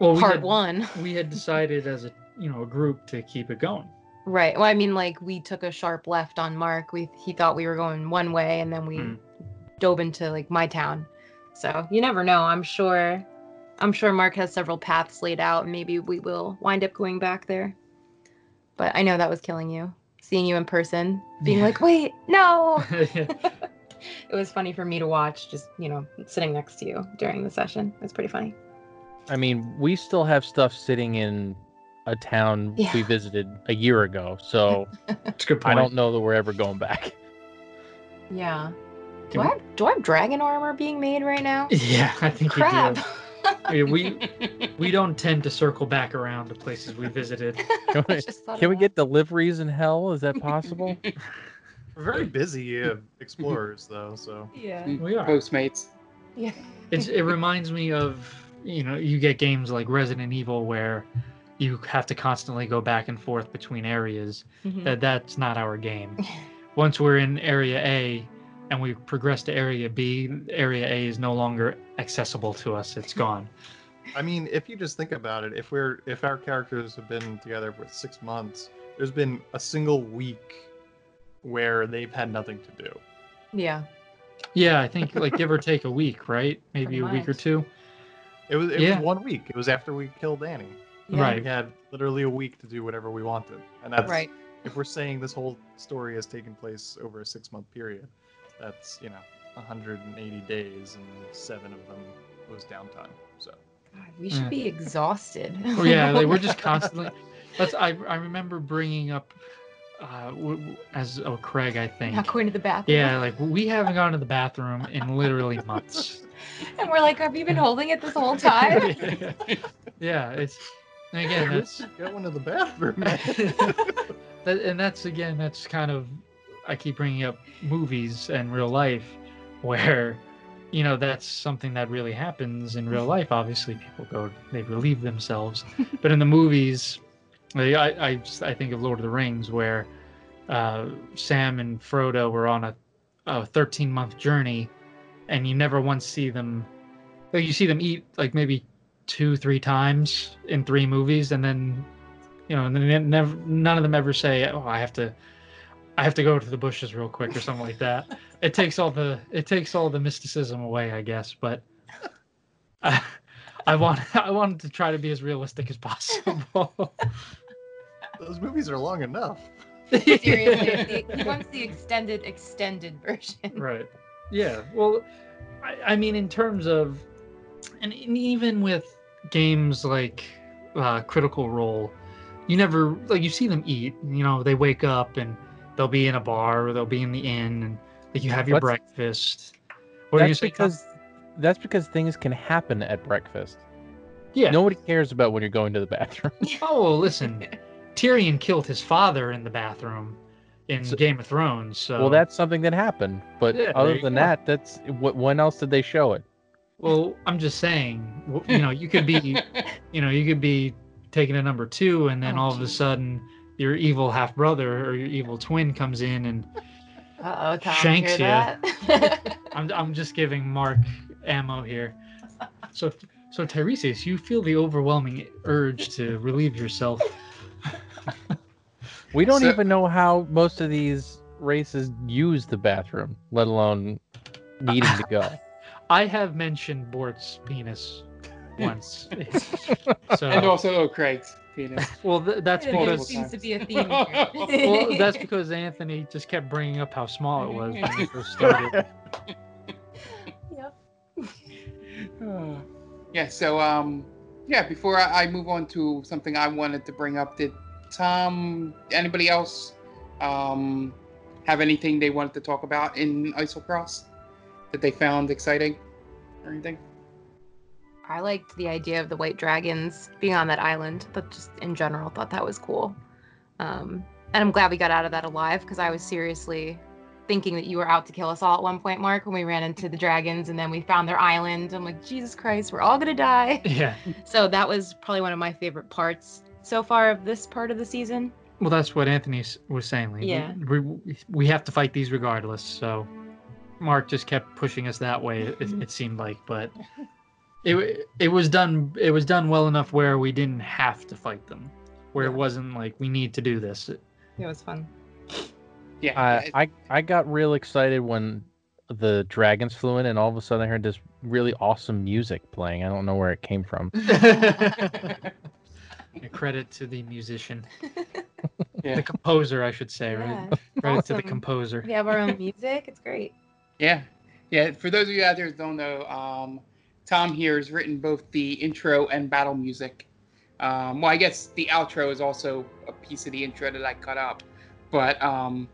Well, we part had, one. we had decided as a you know a group to keep it going. Right. Well, I mean, like we took a sharp left on Mark. We he thought we were going one way, and then we Mm. dove into like my town. So you never know. I'm sure. I'm sure Mark has several paths laid out. and Maybe we will wind up going back there. But I know that was killing you. Seeing you in person, being Yeah. like, "Wait, no!" <laughs> <laughs> it was funny for me to watch. Just you know, sitting next to you during the session. It was pretty funny. I mean, we still have stuff sitting in a town Yeah. we visited a year ago, so <laughs> It's a good I don't know that we're ever going back. Yeah. Do Can I have, do I have dragon armor being made right now? <laughs> Yeah, I think Crap. you do. I we <laughs> we don't tend to circle back around to places we visited. Can we, can we get deliveries in hell? Is that possible? We're very busy uh, explorers, though. So Yeah. We are. Postmates. Yeah. It's, it reminds me of you know you get games like Resident Evil where you have to constantly go back and forth between areas. Mhm. That that's not our game. <laughs> Once we're in area A and we progress to area B, area A is no longer accessible to us. It's <laughs> gone. I mean, if you just think about it, if we're if our characters have been together for six months, there's been a single week where they've had nothing to do. Yeah. Yeah, I think like give or <laughs> take a week, right? Maybe Pretty a week or two. It was it Yeah. was one week. It was after we killed Annie. Yeah. Right. We had literally a week to do whatever we wanted, and that's Right. if we're saying this whole story has taken place over a six month period, that's you know 180 days and seven of them was downtime. So God, we should Yeah. be exhausted. Oh, yeah, like we're just <laughs> constantly. That's I I remember bringing up, uh, w- w- as oh Craig I think. Not going to the bathroom. Yeah, like we haven't gone to the bathroom in literally months. <laughs> And we're like, have you been holding it this whole time? <laughs> yeah, it's and again that's going to the bathroom. <laughs> that, and that's again that's kind of I keep bringing up movies and real life where you know that's something that really happens in real life. Obviously people go they relieve themselves. <laughs> But in the movies I, I, I I think of Lord of the Rings where uh, Sam and Frodo were on a, a 13 month journey and you never once see them like you see them eat like maybe two three times in three movies and then you know and then never none of them ever say oh i have to i have to go to the bushes real quick or something like that it takes all the it takes all the mysticism away i guess but i, <laughs> I want i wanted to try to be as realistic as possible Those movies are long enough. Seriously, <laughs> he wants the extended, extended version. right yeah well I, I mean in terms of and, and even with games like uh, critical role you never like you see them eat you know they wake up and they'll be in a bar or they'll be in the inn and like you have your What's- breakfast what that's saying, because that's because things can happen at breakfast. yeah Nobody cares about when you're going to the <laughs> bathroom. oh listen tyrion killed his father in the bathroom in So- game of thrones so Well, that's something that happened. But Yeah, other than that, that's what. When else did they show it? Well, I'm just saying, you know, you could be, <laughs> you know, you could be taking a number two, and then Oh, all of a sudden, your evil half brother or your evil twin comes in, and Uh oh, Tom. Shanks hear ya. that? <laughs> I'm, I'm just giving Mark ammo here. So, so Tiresias, you feel the overwhelming urge to relieve yourself. We don't So- even know how most of these races use the bathroom, let alone needing to go. <laughs> I have mentioned Bort's penis <laughs> once. <laughs> so, and also oh, Craig's penis. well, th- that's There Multiple because seems to be a theme <laughs> well, that's because Anthony just kept bringing up how small it was when we first started. Yep. Uh, yeah. So um, yeah. Before I, I move on to something I wanted to bring up, did Tom, anybody else, um, have anything they wanted to talk about in Eiselcross that they found exciting or anything? I liked the idea of the white dragons being on that island, but just in general thought that was cool. Um, and I'm glad we got out of that alive because I was seriously thinking that you were out to kill us all at one point, Mark, when we ran into the dragons and then we found their island. I'm like, Jesus Christ, we're all gonna die. <laughs> <laughs> Yeah. So that was probably one of my favorite parts so far of this part of the season. Well, that's what Anthony was saying. Lee. Yeah. We, we, we have to fight these regardless. So Mark just kept pushing us that way. It, it seemed like, but it it was done. It was done well enough where we didn't have to fight them. Where it wasn't like we need to do this. It was fun. Yeah. Uh, I I got real excited when the dragons flew in, and all of a sudden I heard this really awesome music playing. I don't know where it came from. <laughs> A credit to the musician, <laughs> yeah. the composer, I should say, right? Yeah, Credit to the composer. We have our own music. It's great. Yeah. Yeah. For those of you out there who don't know, um, Tom here has written both the intro and battle music Um, well, I guess the outro is also a piece of the intro that I cut up, but um,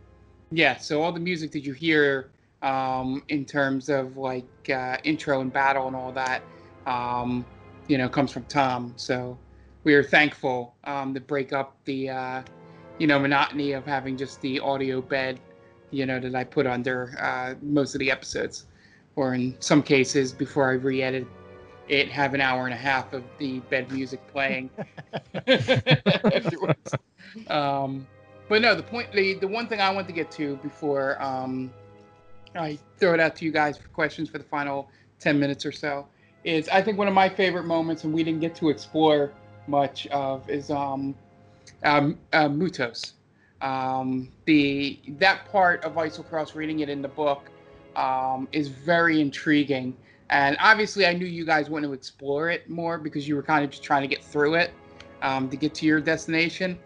yeah. So all the music that you hear um, in terms of like uh, intro and battle and all that, um, you know, comes from Tom. So we are thankful um, to break up the uh, you know monotony of having just the audio bed, you know, that I put under uh, most of the episodes, or in some cases before I re-edit it, have an hour and a half of the bed music playing <laughs> afterwards. Um, but no, the point, the, the one thing I want to get to before um, I throw it out to you guys for questions for the final 10 minutes or so is I think one of my favorite moments, and we didn't get to explore much of, is um, um, uh, Mutos. Um, the that part of Eiselcross, reading it in the book, um, is very intriguing. And obviously, I knew you guys wanted to explore it more because you were kind of just trying to get through it um, to get to your destination.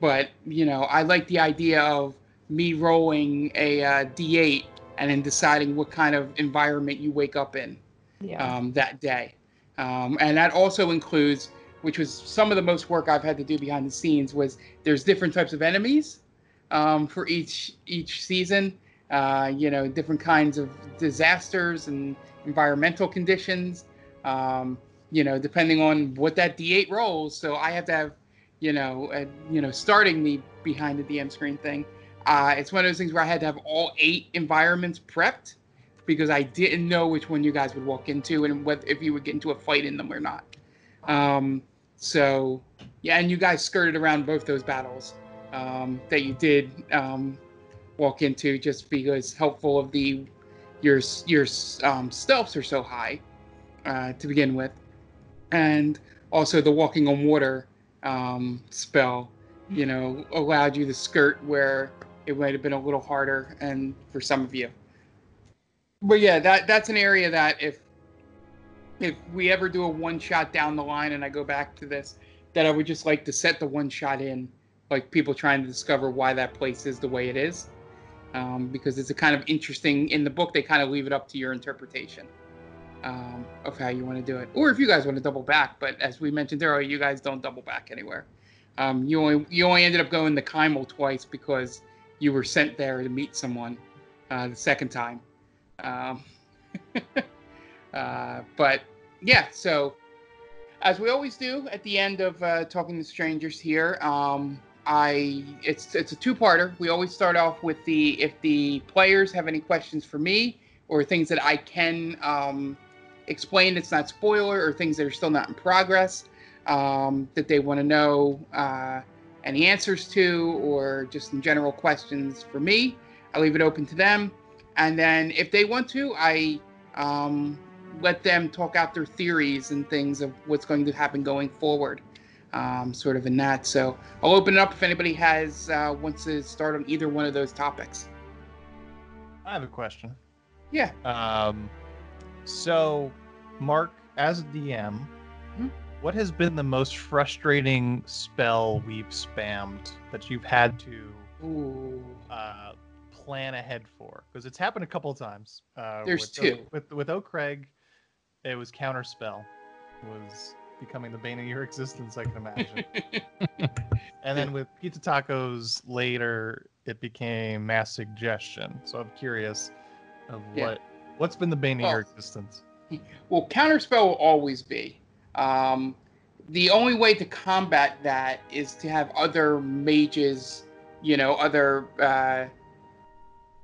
But you know, I like the idea of me rolling a uh, D8 and then deciding what kind of environment you wake up in Yeah. um, that day. Um, and that also includes, which was some of the most work I've had to do behind the scenes, was there's different types of enemies um, for each each season. Uh, you know, different kinds of disasters and environmental conditions. Um, you know, depending on what that D8 rolls. So I have to have, you know, uh, you know, starting the behind the DM screen thing. Uh, it's one of those things where I had to have all eight environments prepped because I didn't know which one you guys would walk into and what if you would get into a fight in them or not. Um, so yeah, and you guys skirted around both those battles um, that you did um, walk into just because helpful of the your your um, stealths are so high uh, to begin with, and also the walking on water um, spell, you know, allowed you to skirt where it might have been a little harder, and for some of you. But yeah, that that's an area that if if we ever do a one shot down the line, and I go back to this, that I would just like to set the one shot in, like people trying to discover why that place is the way it is, um, because it's a kind of interesting. In the book, they kind of leave it up to your interpretation um, of how you want to do it, or if you guys want to double back. But as we mentioned earlier, you guys don't double back anywhere. Um, you only you only ended up going to Kymel twice because you were sent there to meet someone uh, the second time. Um, <laughs> uh, but yeah, so as we always do at the end of uh, talking to strangers here, um, I it's it's a two-parter. We always start off with the if the players have any questions for me or things that I can um, explain It's not spoiler or things that are still not in progress um, that they want to know uh, any answers to or just in general questions for me. I leave it open to them. And then if they want to, I um, let them talk out their theories and things of what's going to happen going forward, um, sort of in that. So I'll open it up if anybody has uh, wants to start on either one of those topics. I have a question. Yeah. Um, so, Mark, as a DM, Hmm? what has been the most frustrating spell we've spammed that you've had to uh, plan ahead for? Because it's happened a couple of times. Uh, There's with two. O- with with O'Craig, it was counterspell. Was becoming the bane of your <laughs> existence, I can imagine. <laughs> and then with pizza tacos later, it became mass suggestion. So I'm curious of Yeah. what what's been the bane of your existence. Well, counterspell will always be. Um, the only way to combat that is to have other mages, you know, other, uh,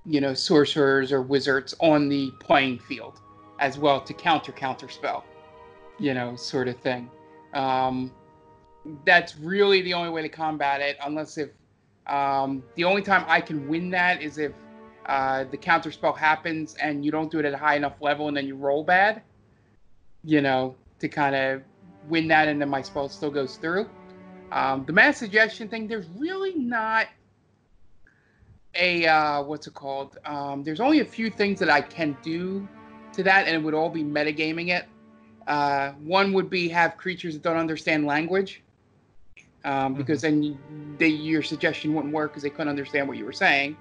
you know, sorcerers or wizards on the playing field as well to counter counterspell, you know, sort of thing. Um, that's really the only way to combat it, unless if um, the only time I can win that is if uh, the counter spell happens and you don't do it at a high enough level and then you roll bad, you know, to kind of win that and then my spell still goes through. Um, the mass suggestion thing, there's really not a, uh, what's it called? Um, there's only a few things that I can do to that and it would all be metagaming it. Uh, one would be have creatures that don't understand language. Um, because then you, they, your suggestion wouldn't work because they couldn't understand what you were saying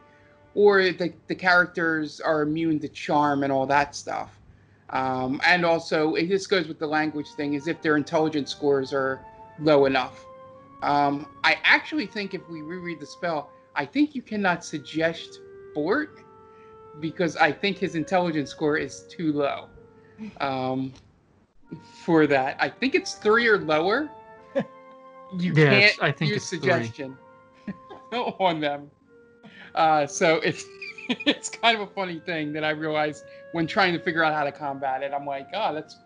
or the, the characters are immune to charm and all that stuff. Um, and also, it just goes with the language thing, is if their intelligence scores are low enough. Um, I actually think if we reread the spell, I think you cannot suggest Bort because I think his intelligence score is too low <laughs> um, for that. I think it's three or lower. <laughs> You Yeah, can't I think use suggestion <laughs> on them. Uh, so it's <laughs> it's kind of a funny thing that I realized when trying to figure out how to combat it. I'm like, oh, that's,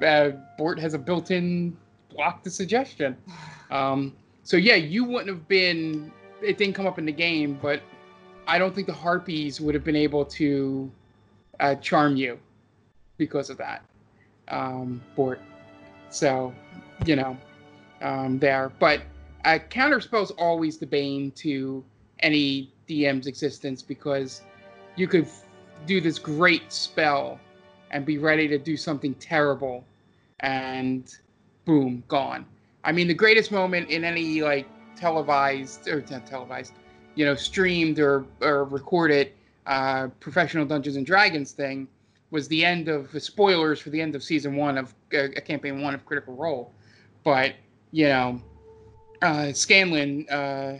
that's uh, Bort has a built-in block to suggestion. Um, so yeah, you wouldn't have been. It didn't come up in the game, but I don't think the harpies would have been able to uh, charm you because of that, um, Bort. So, you know, um, there. But uh, counterspell's always the bane to any DM's existence because you could f- do this great spell and be ready to do something terrible, and boom, gone. I mean, the greatest moment in any like televised or not televised, you know, streamed or or recorded uh, professional Dungeons and Dragons thing was the end of the spoilers for the end of season one of uh, campaign one of Critical Role, but you know, uh, Scanlan uh,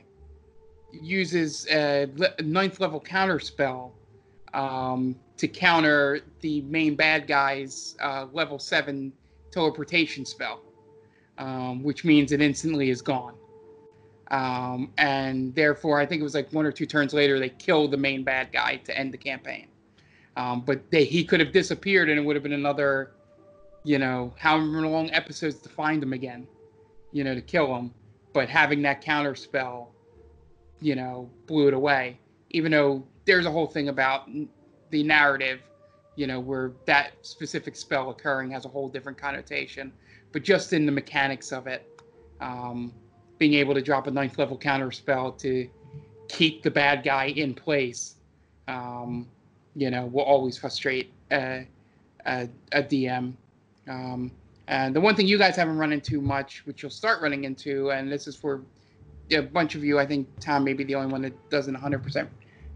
uses a ninth level counter spell um, to counter the main bad guy's uh, level seven teleportation spell, um, which means it instantly is gone. Um, and therefore, I think it was like one or two turns later, they kill the main bad guy to end the campaign. Um, but they, he could have disappeared, and it would have been another, you know, however long episodes to find him again, you know, to kill him. But having that counter spell, you know, blew it away. Even though there's a whole thing about the narrative, you know, where that specific spell occurring has a whole different connotation. But just in the mechanics of it, um, being able to drop a ninth level counter spell to keep the bad guy in place, um, you know, will always frustrate a, a, a DM. Um, and the one thing you guys haven't run into much, which you'll start running into, and this is for a bunch of you, I think Tom may be the only one that doesn't 100%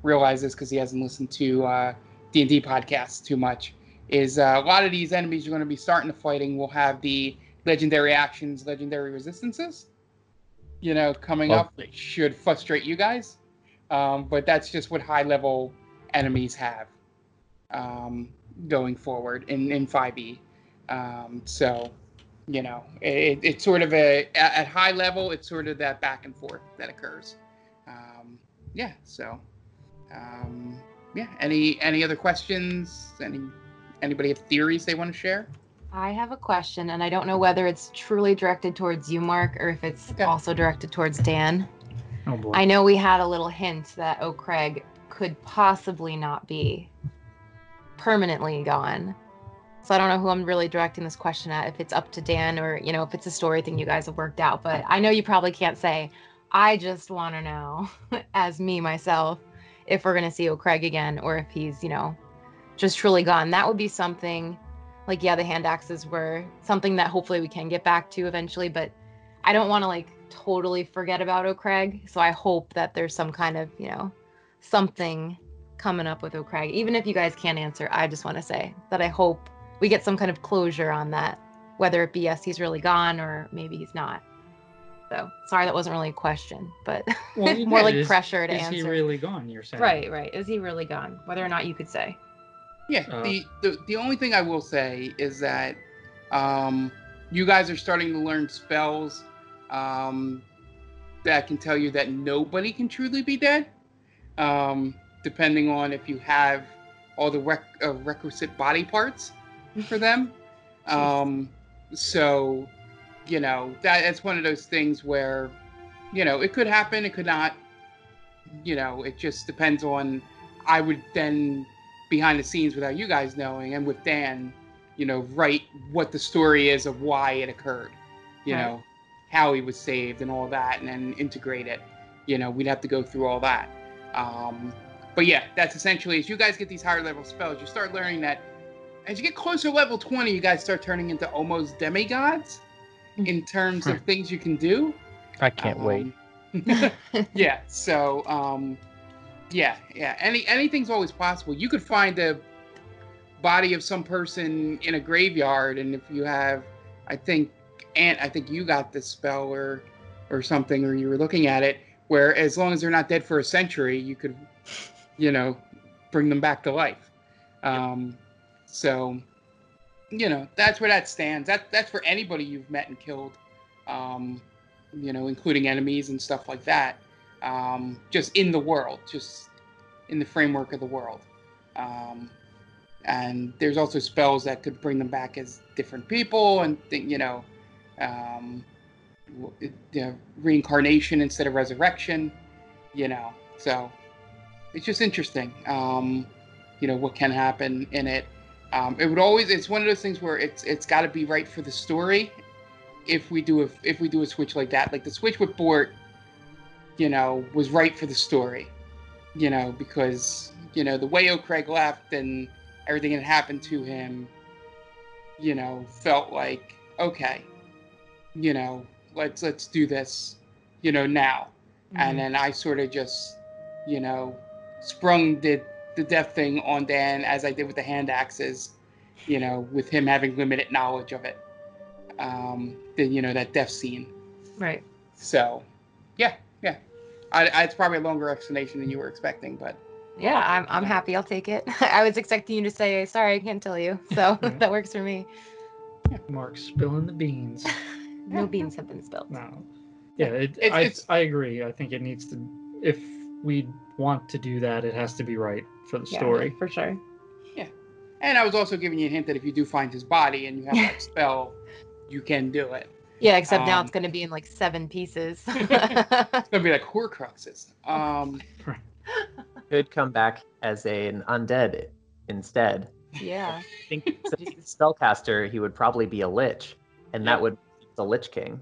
realize this because he hasn't listened to uh, D&D podcasts too much, is uh, a lot of these enemies you're going to be starting the fighting will have the legendary actions, legendary resistances, you know, coming up, Lovely. should frustrate you guys. Um, but that's just what high level enemies have um, going forward in, in 5e. Um, so, you know, it, it's sort of a, at, at high level, it's sort of that back and forth that occurs. Um, yeah, so, um, yeah, any, any other questions? Any, anybody have theories they want to share? I have a question, and I don't know whether it's truly directed towards you, Mark, or if it's Okay. also directed towards Dan. Oh boy. I know we had a little hint that O'Craig could possibly not be permanently gone. So I don't know who I'm really directing this question at, if it's up to Dan or, you know, if it's a story thing you guys have worked out. But I know you probably can't say. I just want to know, <laughs> as me myself, if we're going to see O'Craig again or if he's, you know, just truly gone. That would be something like, yeah, the hand axes were something that hopefully we can get back to eventually. But I don't want to like totally forget about O'Craig. So I hope that there's some kind of, you know, something coming up with O'Craig. Even if you guys can't answer, I just want to say that I hope we get some kind of closure on that, whether it be yes, he's really gone or maybe he's not. So sorry that wasn't really a question, but <laughs> Well, more did. like Is- pressure to Is answer. Is he really gone? You're saying Right, right. Is he really gone? Whether or not you could say. Yeah, Uh, the, the the only thing I will say is that um, you guys are starting to learn spells um, that can tell you that nobody can truly be dead, um, depending on if you have all the rec- uh, requisite body parts for <laughs> them. Um, so, you know, that it's one of those things where, you know, it could happen, it could not. You know, it just depends on. I would then behind the scenes without you guys knowing and with Dan, you know, write what the story is of why it occurred, you Right. know, how he was saved and all that, and then integrate it. You know, we'd have to go through all that. Um, but yeah, that's essentially as you guys get these higher level spells, you start learning that as you get closer to level 20, you guys start turning into almost demigods in terms of things you can do. I can't wait. Um, <laughs> yeah. So, um, yeah, yeah. Any anything's always possible. You could find a body of some person in a graveyard, and if you have, I think, Ant, I think you got this spell or or something, or you were looking at it, where as long as they're not dead for a century, you could, you know, bring them back to life. Um, so, you know, that's where that stands. That that's for anybody you've met and killed, um, you know, including enemies and stuff like that. Um, just in the world, just in the framework of the world. Um, and there's also spells that could bring them back as different people and you know um, you know, reincarnation instead of resurrection you know so it's just interesting um, you know what can happen in it. Um, it would always it's one of those things where it's it's got to be right for the story if we do a if we do a switch like that. Like the switch with Bort you know was right for the story you know because you know the way O'Craig left and everything that happened to him, you know, felt like okay, you know, let's let's do this, you know, now. And then I sort of just, you know, sprung the the death thing on Dan as I did with the hand axes, you know, with him having limited knowledge of it. Um, the you know that death scene. Right. So, yeah, yeah. I, I, it's probably a longer explanation than you were expecting, but Yeah, I'm I'm happy. I'll take it. <laughs> I was expecting you to say, "Sorry, I can't tell you." So <laughs> that works for me. Mark spilling the beans. <laughs> No beans have been spilled. No. Yeah, it, It's- I, it's- I agree. I think it needs to, if we want to do that, it has to be right for the Yeah, story. for sure. Yeah. And I was also giving you a hint that if you do find his body and you have that <laughs> spell, you can do it. Yeah, except now Um, it's going to be in like seven pieces. <laughs> It's gonna be like Horcruxes. Um, Could come back as an undead instead. yeah. I think <laughs> since he's a spellcaster, he would probably be a lich, and Yeah. that would be the Lich King.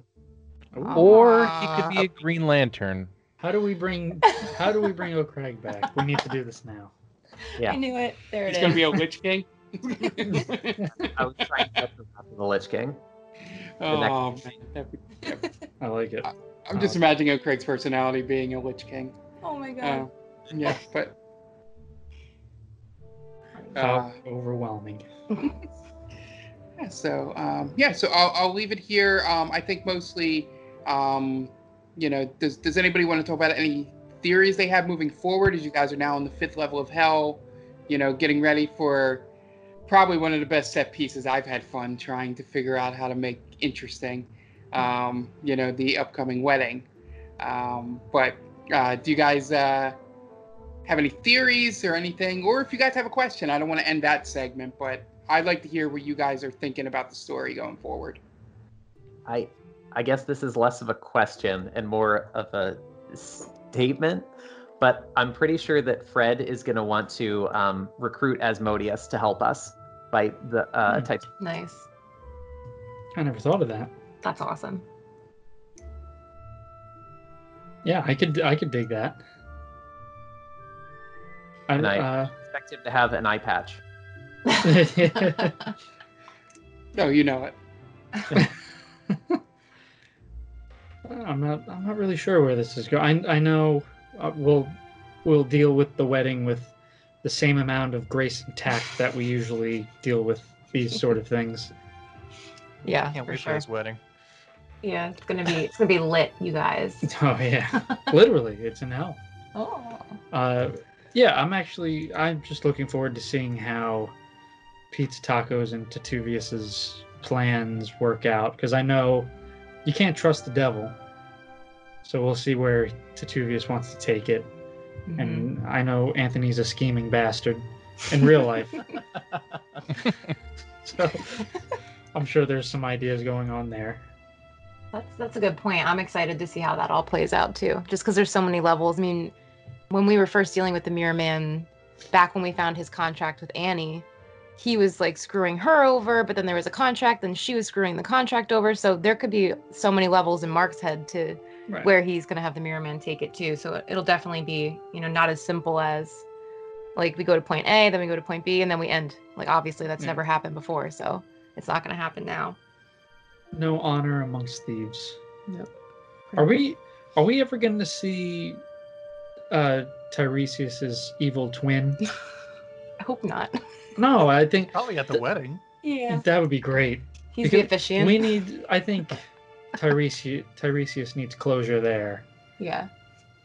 Or he could be a Green Lantern. How do we bring how do we bring O'Craig back? We need to do this now. Yeah. I knew it. There it he's is. gonna be a Lich King. <laughs> I was trying to set him up as the Lich King. oh, man. That'd be- I like it. I'm just imagining O'Craig's personality being a Lich King. oh my god. Uh, yeah, but uh, How overwhelming. <laughs> Yeah, so um, yeah, so I'll, I'll leave it here. Um, I think mostly, um, you know, does does anybody want to talk about any theories they have moving forward? As you guys are now on the fifth level of hell, you know, getting ready for probably one of the best set pieces I've had fun trying to figure out how to make interesting. Um, you know, the upcoming wedding. Um, but uh, do you guys uh, have any theories or anything? Or if you guys have a question, I don't want to end that segment, but I'd like to hear what you guys are thinking about the story going forward. I I guess this is less of a question and more of a statement, but I'm pretty sure that Fred is going to want to um, recruit Asmodeus to help us fight the uh, Hmm. type. Nice. I never thought of that. That's awesome. Yeah, I could I could dig that. I, And I- uh, Expect him to have an eye patch. No, <laughs> you know it. <laughs> I'm not. I'm not really sure where this is going. I, I know uh, we'll we'll deal with the wedding with the same amount of grace and tact that we usually deal with these sort of things. yeah, Can't for wait sure. for this wedding. Yeah, it's gonna be it's gonna be lit, you guys. <laughs> Oh yeah, literally, it's in hell. Oh. Uh, yeah, I'm actually. I'm just looking forward to seeing how Pizza Tacos and Titivilus's plans work out because I know you can't trust the devil. So we'll see where Titivilus wants to take it. Mhm. And I know Anthony's a scheming bastard in real life. <laughs> so I'm sure there's some ideas going on there. That's that's a good point. I'm excited to see how that all plays out too. Just because there's so many levels. I mean, when we were first dealing with the Mirror Man, back when we found his contract with Annie, he was like screwing her over, but then there was a contract, then she was screwing the contract over. So there could be so many levels in Mark's head to Right. where he's gonna have the Mirror Man take it too. So it'll definitely be, you know, not as simple as like we go to point A, then we go to point B, and then we end. Like obviously that's Yeah. never happened before, so it's not gonna happen now. no honor amongst thieves. Yep. Are we are we ever going to see uh Tiresias's evil twin? <laughs> I hope not. <laughs> No, I think Probably at the wedding. Yeah. that would be great. He's the Because officiant. We need. I think <laughs> Tiresias, Tiresias needs closure there. Yeah.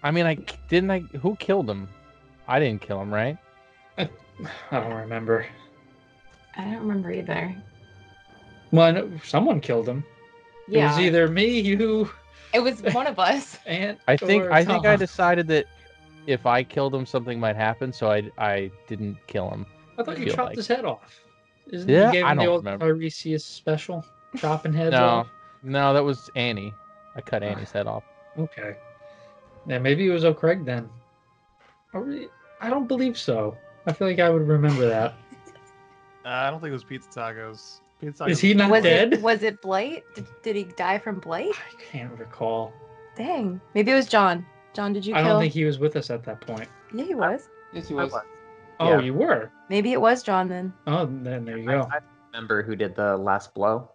I mean, I didn't. I who killed him? I didn't kill him, right? I don't remember. I don't remember either. Well, someone killed him. Yeah. It was either me, you, It was one of us. <laughs> and I think or I think I decided that if I killed him, something might happen, so I I didn't kill him. I thought you chopped like- his head off. Isn't Yeah, you gave I him the don't old remember. Tiresias special, chopping heads No, off? no, that was Annie. I cut Annie's head off. Okay. Yeah, maybe it was O'Craig then. Or re- I don't believe so. I feel like I would remember that. <laughs> Uh, I don't think it was pizza tacos. Pizza tacos. Is he not was dead? it was it Blight? Did, did he die from Blight? I can't recall. Dang. Maybe it was John. John, did you I kill? don't think he was with us at that point. Yeah, he was. Yes, he I was. Was. Oh, Yeah. you were. Maybe it was John then. Oh, then there you I- go. I remember who did the last blow.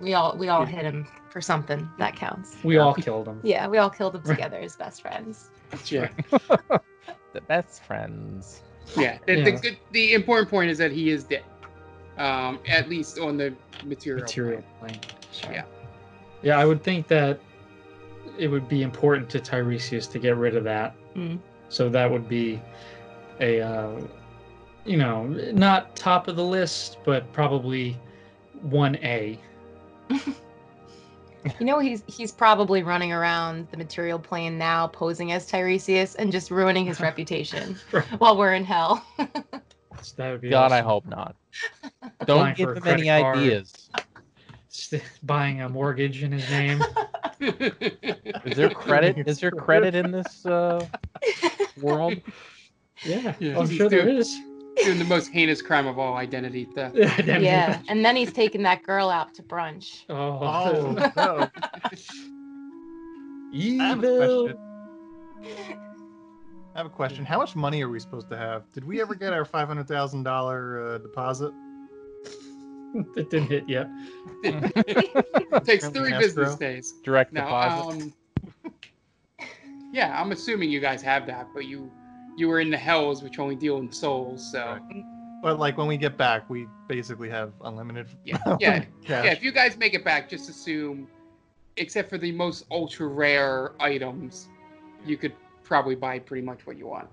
We all we all hit him for something. That counts. We all killed him. Yeah, we all killed him <laughs> together as best friends. Yeah. <laughs> The best friends. Yeah. The, Yeah. The, good- the important point is that he is dead. Um, at least on the material. Material plane. plane. Sure. Yeah. Yeah, I would think that it would be important to Tiresias to get rid of that. Mm. So that would be a, uh, you know, not top of the list, but probably one A. You know he's he's probably running around the material plane now, posing as Tiresias and just ruining his <laughs> reputation while we're in hell. So that would be God, I hope not. <laughs> Don't give him any card. ideas. St- Buying a mortgage in his name. Is there credit? Is there credit in this uh, <laughs> world? Yeah, Yeah. I'm He's sure there doing- is. Doing the most heinous crime of all, identity theft. <laughs> yeah, and then he's taking that girl out to brunch. Oh, Oh no! <laughs> I have a evil. question. I have a question. How much money are we supposed to have? Did we ever get our five hundred thousand dollar uh, deposit? It didn't hit yet. It <laughs> takes three in business days. Direct Now, deposit. um, yeah, I'm assuming you guys have that, but you you were in the hells, which only deal in souls. So But like when we get back, we basically have unlimited. <laughs> yeah, yeah, cash. yeah. If you guys make it back, just assume, except for the most ultra rare items, you could probably buy pretty much what you want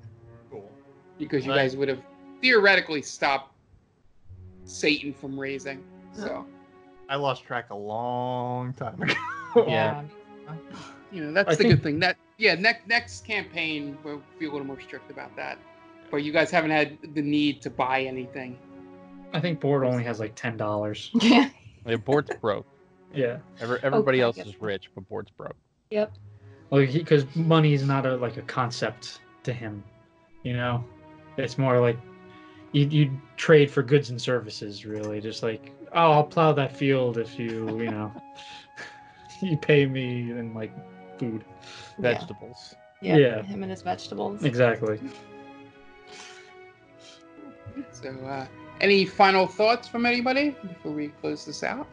Cool. because you Right. guys would have theoretically stopped Satan from raising. So I lost track a long time ago. Yeah. <laughs> you know that's I the think- good thing. That yeah, next next campaign we'll be a little more strict about that. But you guys haven't had the need to buy anything. I think Bort only has like ten dollars. <laughs> Yeah. The Bort's broke. Yeah. Every, everybody Okay, else yep. is rich, but Bort's broke. Yep. Well, because money is not a like a concept to him. You know, it's more like you you trade for goods and services. Really, just like oh, I'll plow that field if you you know <laughs> you pay me and like food. Yeah. Vegetables. Yeah. Yeah. Him and his vegetables. Exactly. So uh, any final thoughts from anybody before we close this out?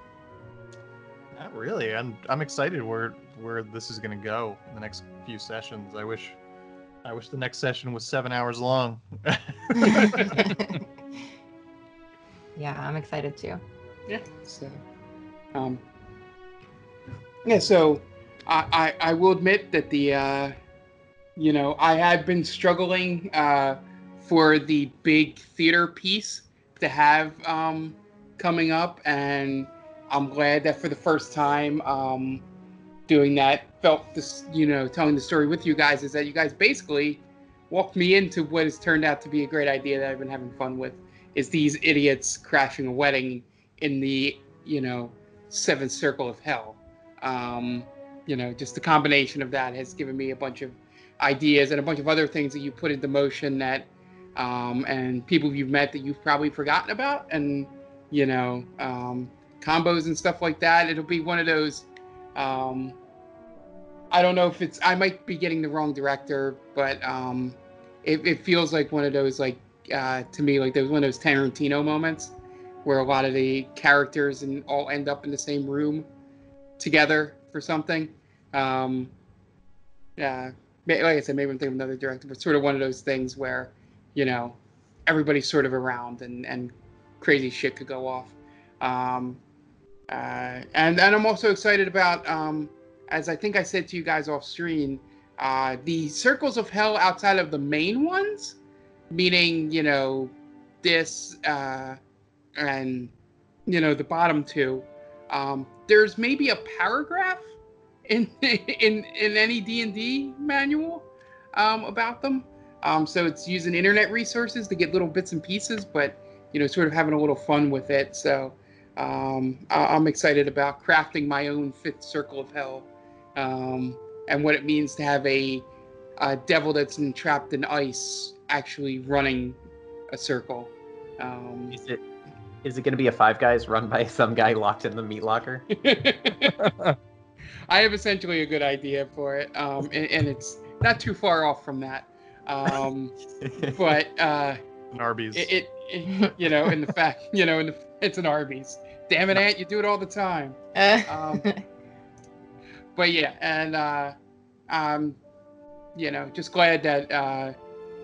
Not really. I'm I'm excited where where this is gonna go in the next few sessions. I wish I wish the next session was seven hours long. <laughs> <laughs> yeah, I'm excited too. Yeah. So, um, yeah. So, I, I will admit that the, uh, you know, I have been struggling uh, for the big theater piece to have um, coming up, and I'm glad that for the first time, um, doing that felt this, you know, telling the story with you guys is that you guys basically walked me into what has turned out to be a great idea that I've been having fun with. Is these idiots crashing a wedding in the you know seventh circle of hell um you know just the combination of that has given me a bunch of ideas and a bunch of other things that you put into motion that um and people you've met that you've probably forgotten about. And you know um combos and stuff like that. It'll be one of those um i don't know if it's i might be getting the wrong director but um it, it feels like one of those like uh to me like there was one of those tarantino moments where a lot of the characters and all end up in the same room together for something. Um, yeah, like I said, maybe I'm thinking of another director, but sort of one of those things where, you know, everybody's sort of around and and crazy shit could go off. Um, Uh, and and I'm also excited about, um, as I think I said to you guys off screen, uh, the circles of hell outside of the main ones, meaning you know this uh, and you know the bottom two. Um, there's maybe a paragraph in <laughs> in in any D and D manual um, about them. Um, so it's using internet resources to get little bits and pieces, but you know, sort of having a little fun with it. So um, I- am excited about crafting my own fifth circle of hell um, and what it means to have a, a devil that's entrapped in ice actually running a circle. Um, Is it is it going to be a Five Guys run by <laughs> some guy locked in the meat locker? <laughs> I have essentially a good idea for it, um, and, and it's not too far off from that. Um, <laughs> but uh, An Arby's. it, it, it, you know, in the fact, you know, in the, it's an Arby's. Damn it, Aunt, you do it all the time. Uh, Um, but yeah, and uh, um, you know, just glad that uh,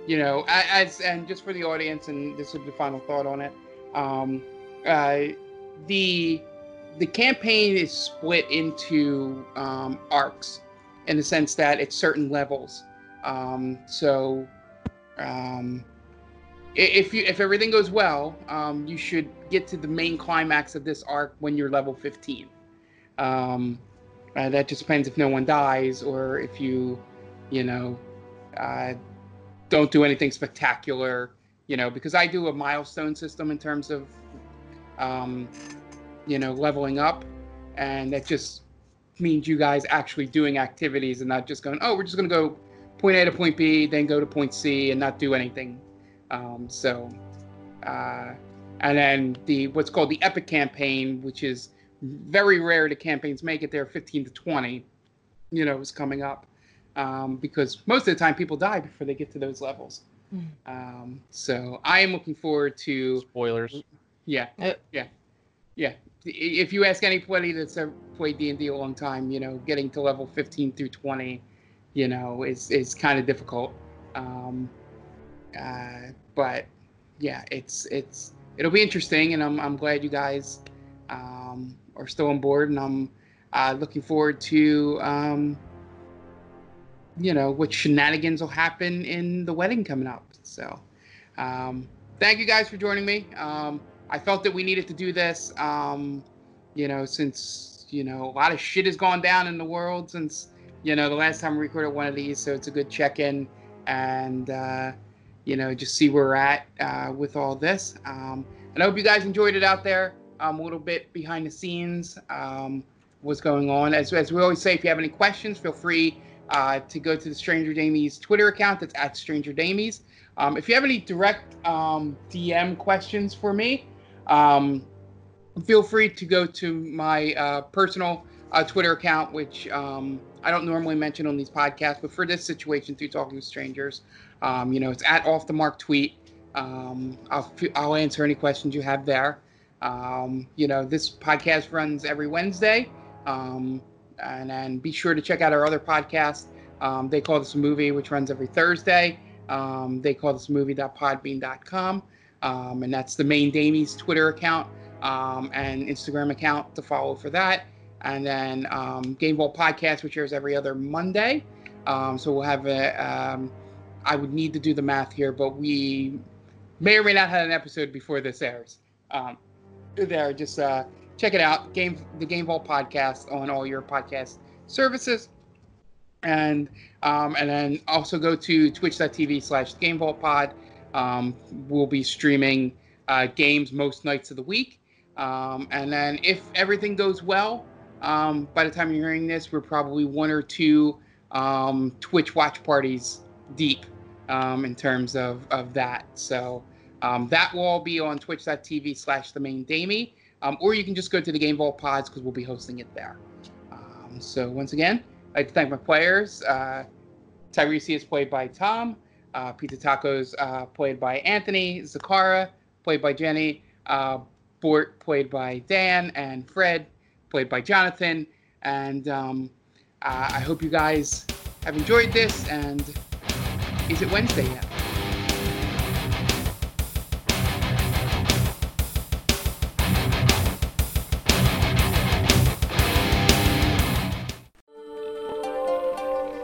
you know, as and just for the audience, and this is the final thought on it. Um, uh, the the campaign is split into um, arcs in the sense that it's certain levels. Um, so um, if you if everything goes well, um, you should get to the main climax of this arc when you're level 15. Um, uh, that just depends if no one dies or if you, you know, uh, don't do anything spectacular. You know, because I do a milestone system in terms of, um, you know, leveling up, and that just means you guys actually doing activities and not just going, oh, we're just gonna go point A to point B, then go to point C and not do anything. Um, so, uh, and then the what's called the epic campaign, which is very rare the campaigns make it there 15 to 20 you know is coming up um, because most of the time people die before they get to those levels. Um, so i am looking forward to Spoilers. yeah Uh. yeah yeah if you ask anybody that's ever played d&d a long time you know getting to level 15 through 20 you know is is kind of difficult um, uh, but yeah it's it's it'll be interesting and i'm, I'm glad you guys um, are still on board, and I'm uh, looking forward to um, you know what shenanigans will happen in the wedding coming up. So, um, thank you guys for joining me. Um, I felt that we needed to do this, um, you know, since you know a lot of shit has gone down in the world since you know the last time we recorded one of these. So it's a good check-in and uh, you know just see where we're at uh, with all this. Um, and I hope you guys enjoyed it out there um, a little bit behind the scenes, um, what's going on. As, as we always say, if you have any questions, feel free uh, to go to the Stranger Damies Twitter account. That's at Stranger Damies. Um, if you have any direct um, DM questions for me, um, feel free to go to my uh, personal uh, Twitter account, which um, I don't normally mention on these podcasts, but for this situation, through talking to strangers, um, you know, it's at off the mark tweet. Um, I'll I'll answer any questions you have there. You know, this podcast runs every Wednesday. And then be sure to check out our other podcast. Um, they call this a movie, which runs every Thursday. Um, they call this movie.podbean.com. Um, and that's the main Damies Twitter account um, and Instagram account to follow for that. And then um, Game Vault Podcast, which airs every other Monday. Um, so we'll have a, um, I would need to do the math here, but we may or may not have an episode before this airs. Um, there, just uh, check it out. Game the Game Vault podcast on all your podcast services, and um, and then also go to twitch.tv slash Game Vault Pod. Um, we'll be streaming uh, games most nights of the week, um, and then if everything goes well, um, by the time you're hearing this, we're probably one or two um, Twitch watch parties deep um, in terms of of that. So. Um, that will all be on twitch.tv slash the main Damie. Um, or you can just go to the Game Vault Pods because we'll be hosting it there. Um, so once again, I'd like to thank my players. Uh, Tyrese is played by Tom. Uh, Pizza Tacos uh, played by Anthony. Zakara played by Jenny. Uh, Bort played by Dan. And Fred played by Jonathan. And um, uh, I hope you guys have enjoyed this. And is it Wednesday yet?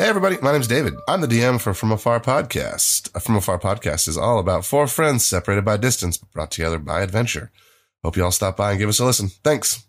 Hey, everybody, my name's David. I'm the DM for From Afar Podcast. A From Afar Podcast is all about four friends separated by distance but brought together by adventure. Hope you all stop by and give us a listen. Thanks.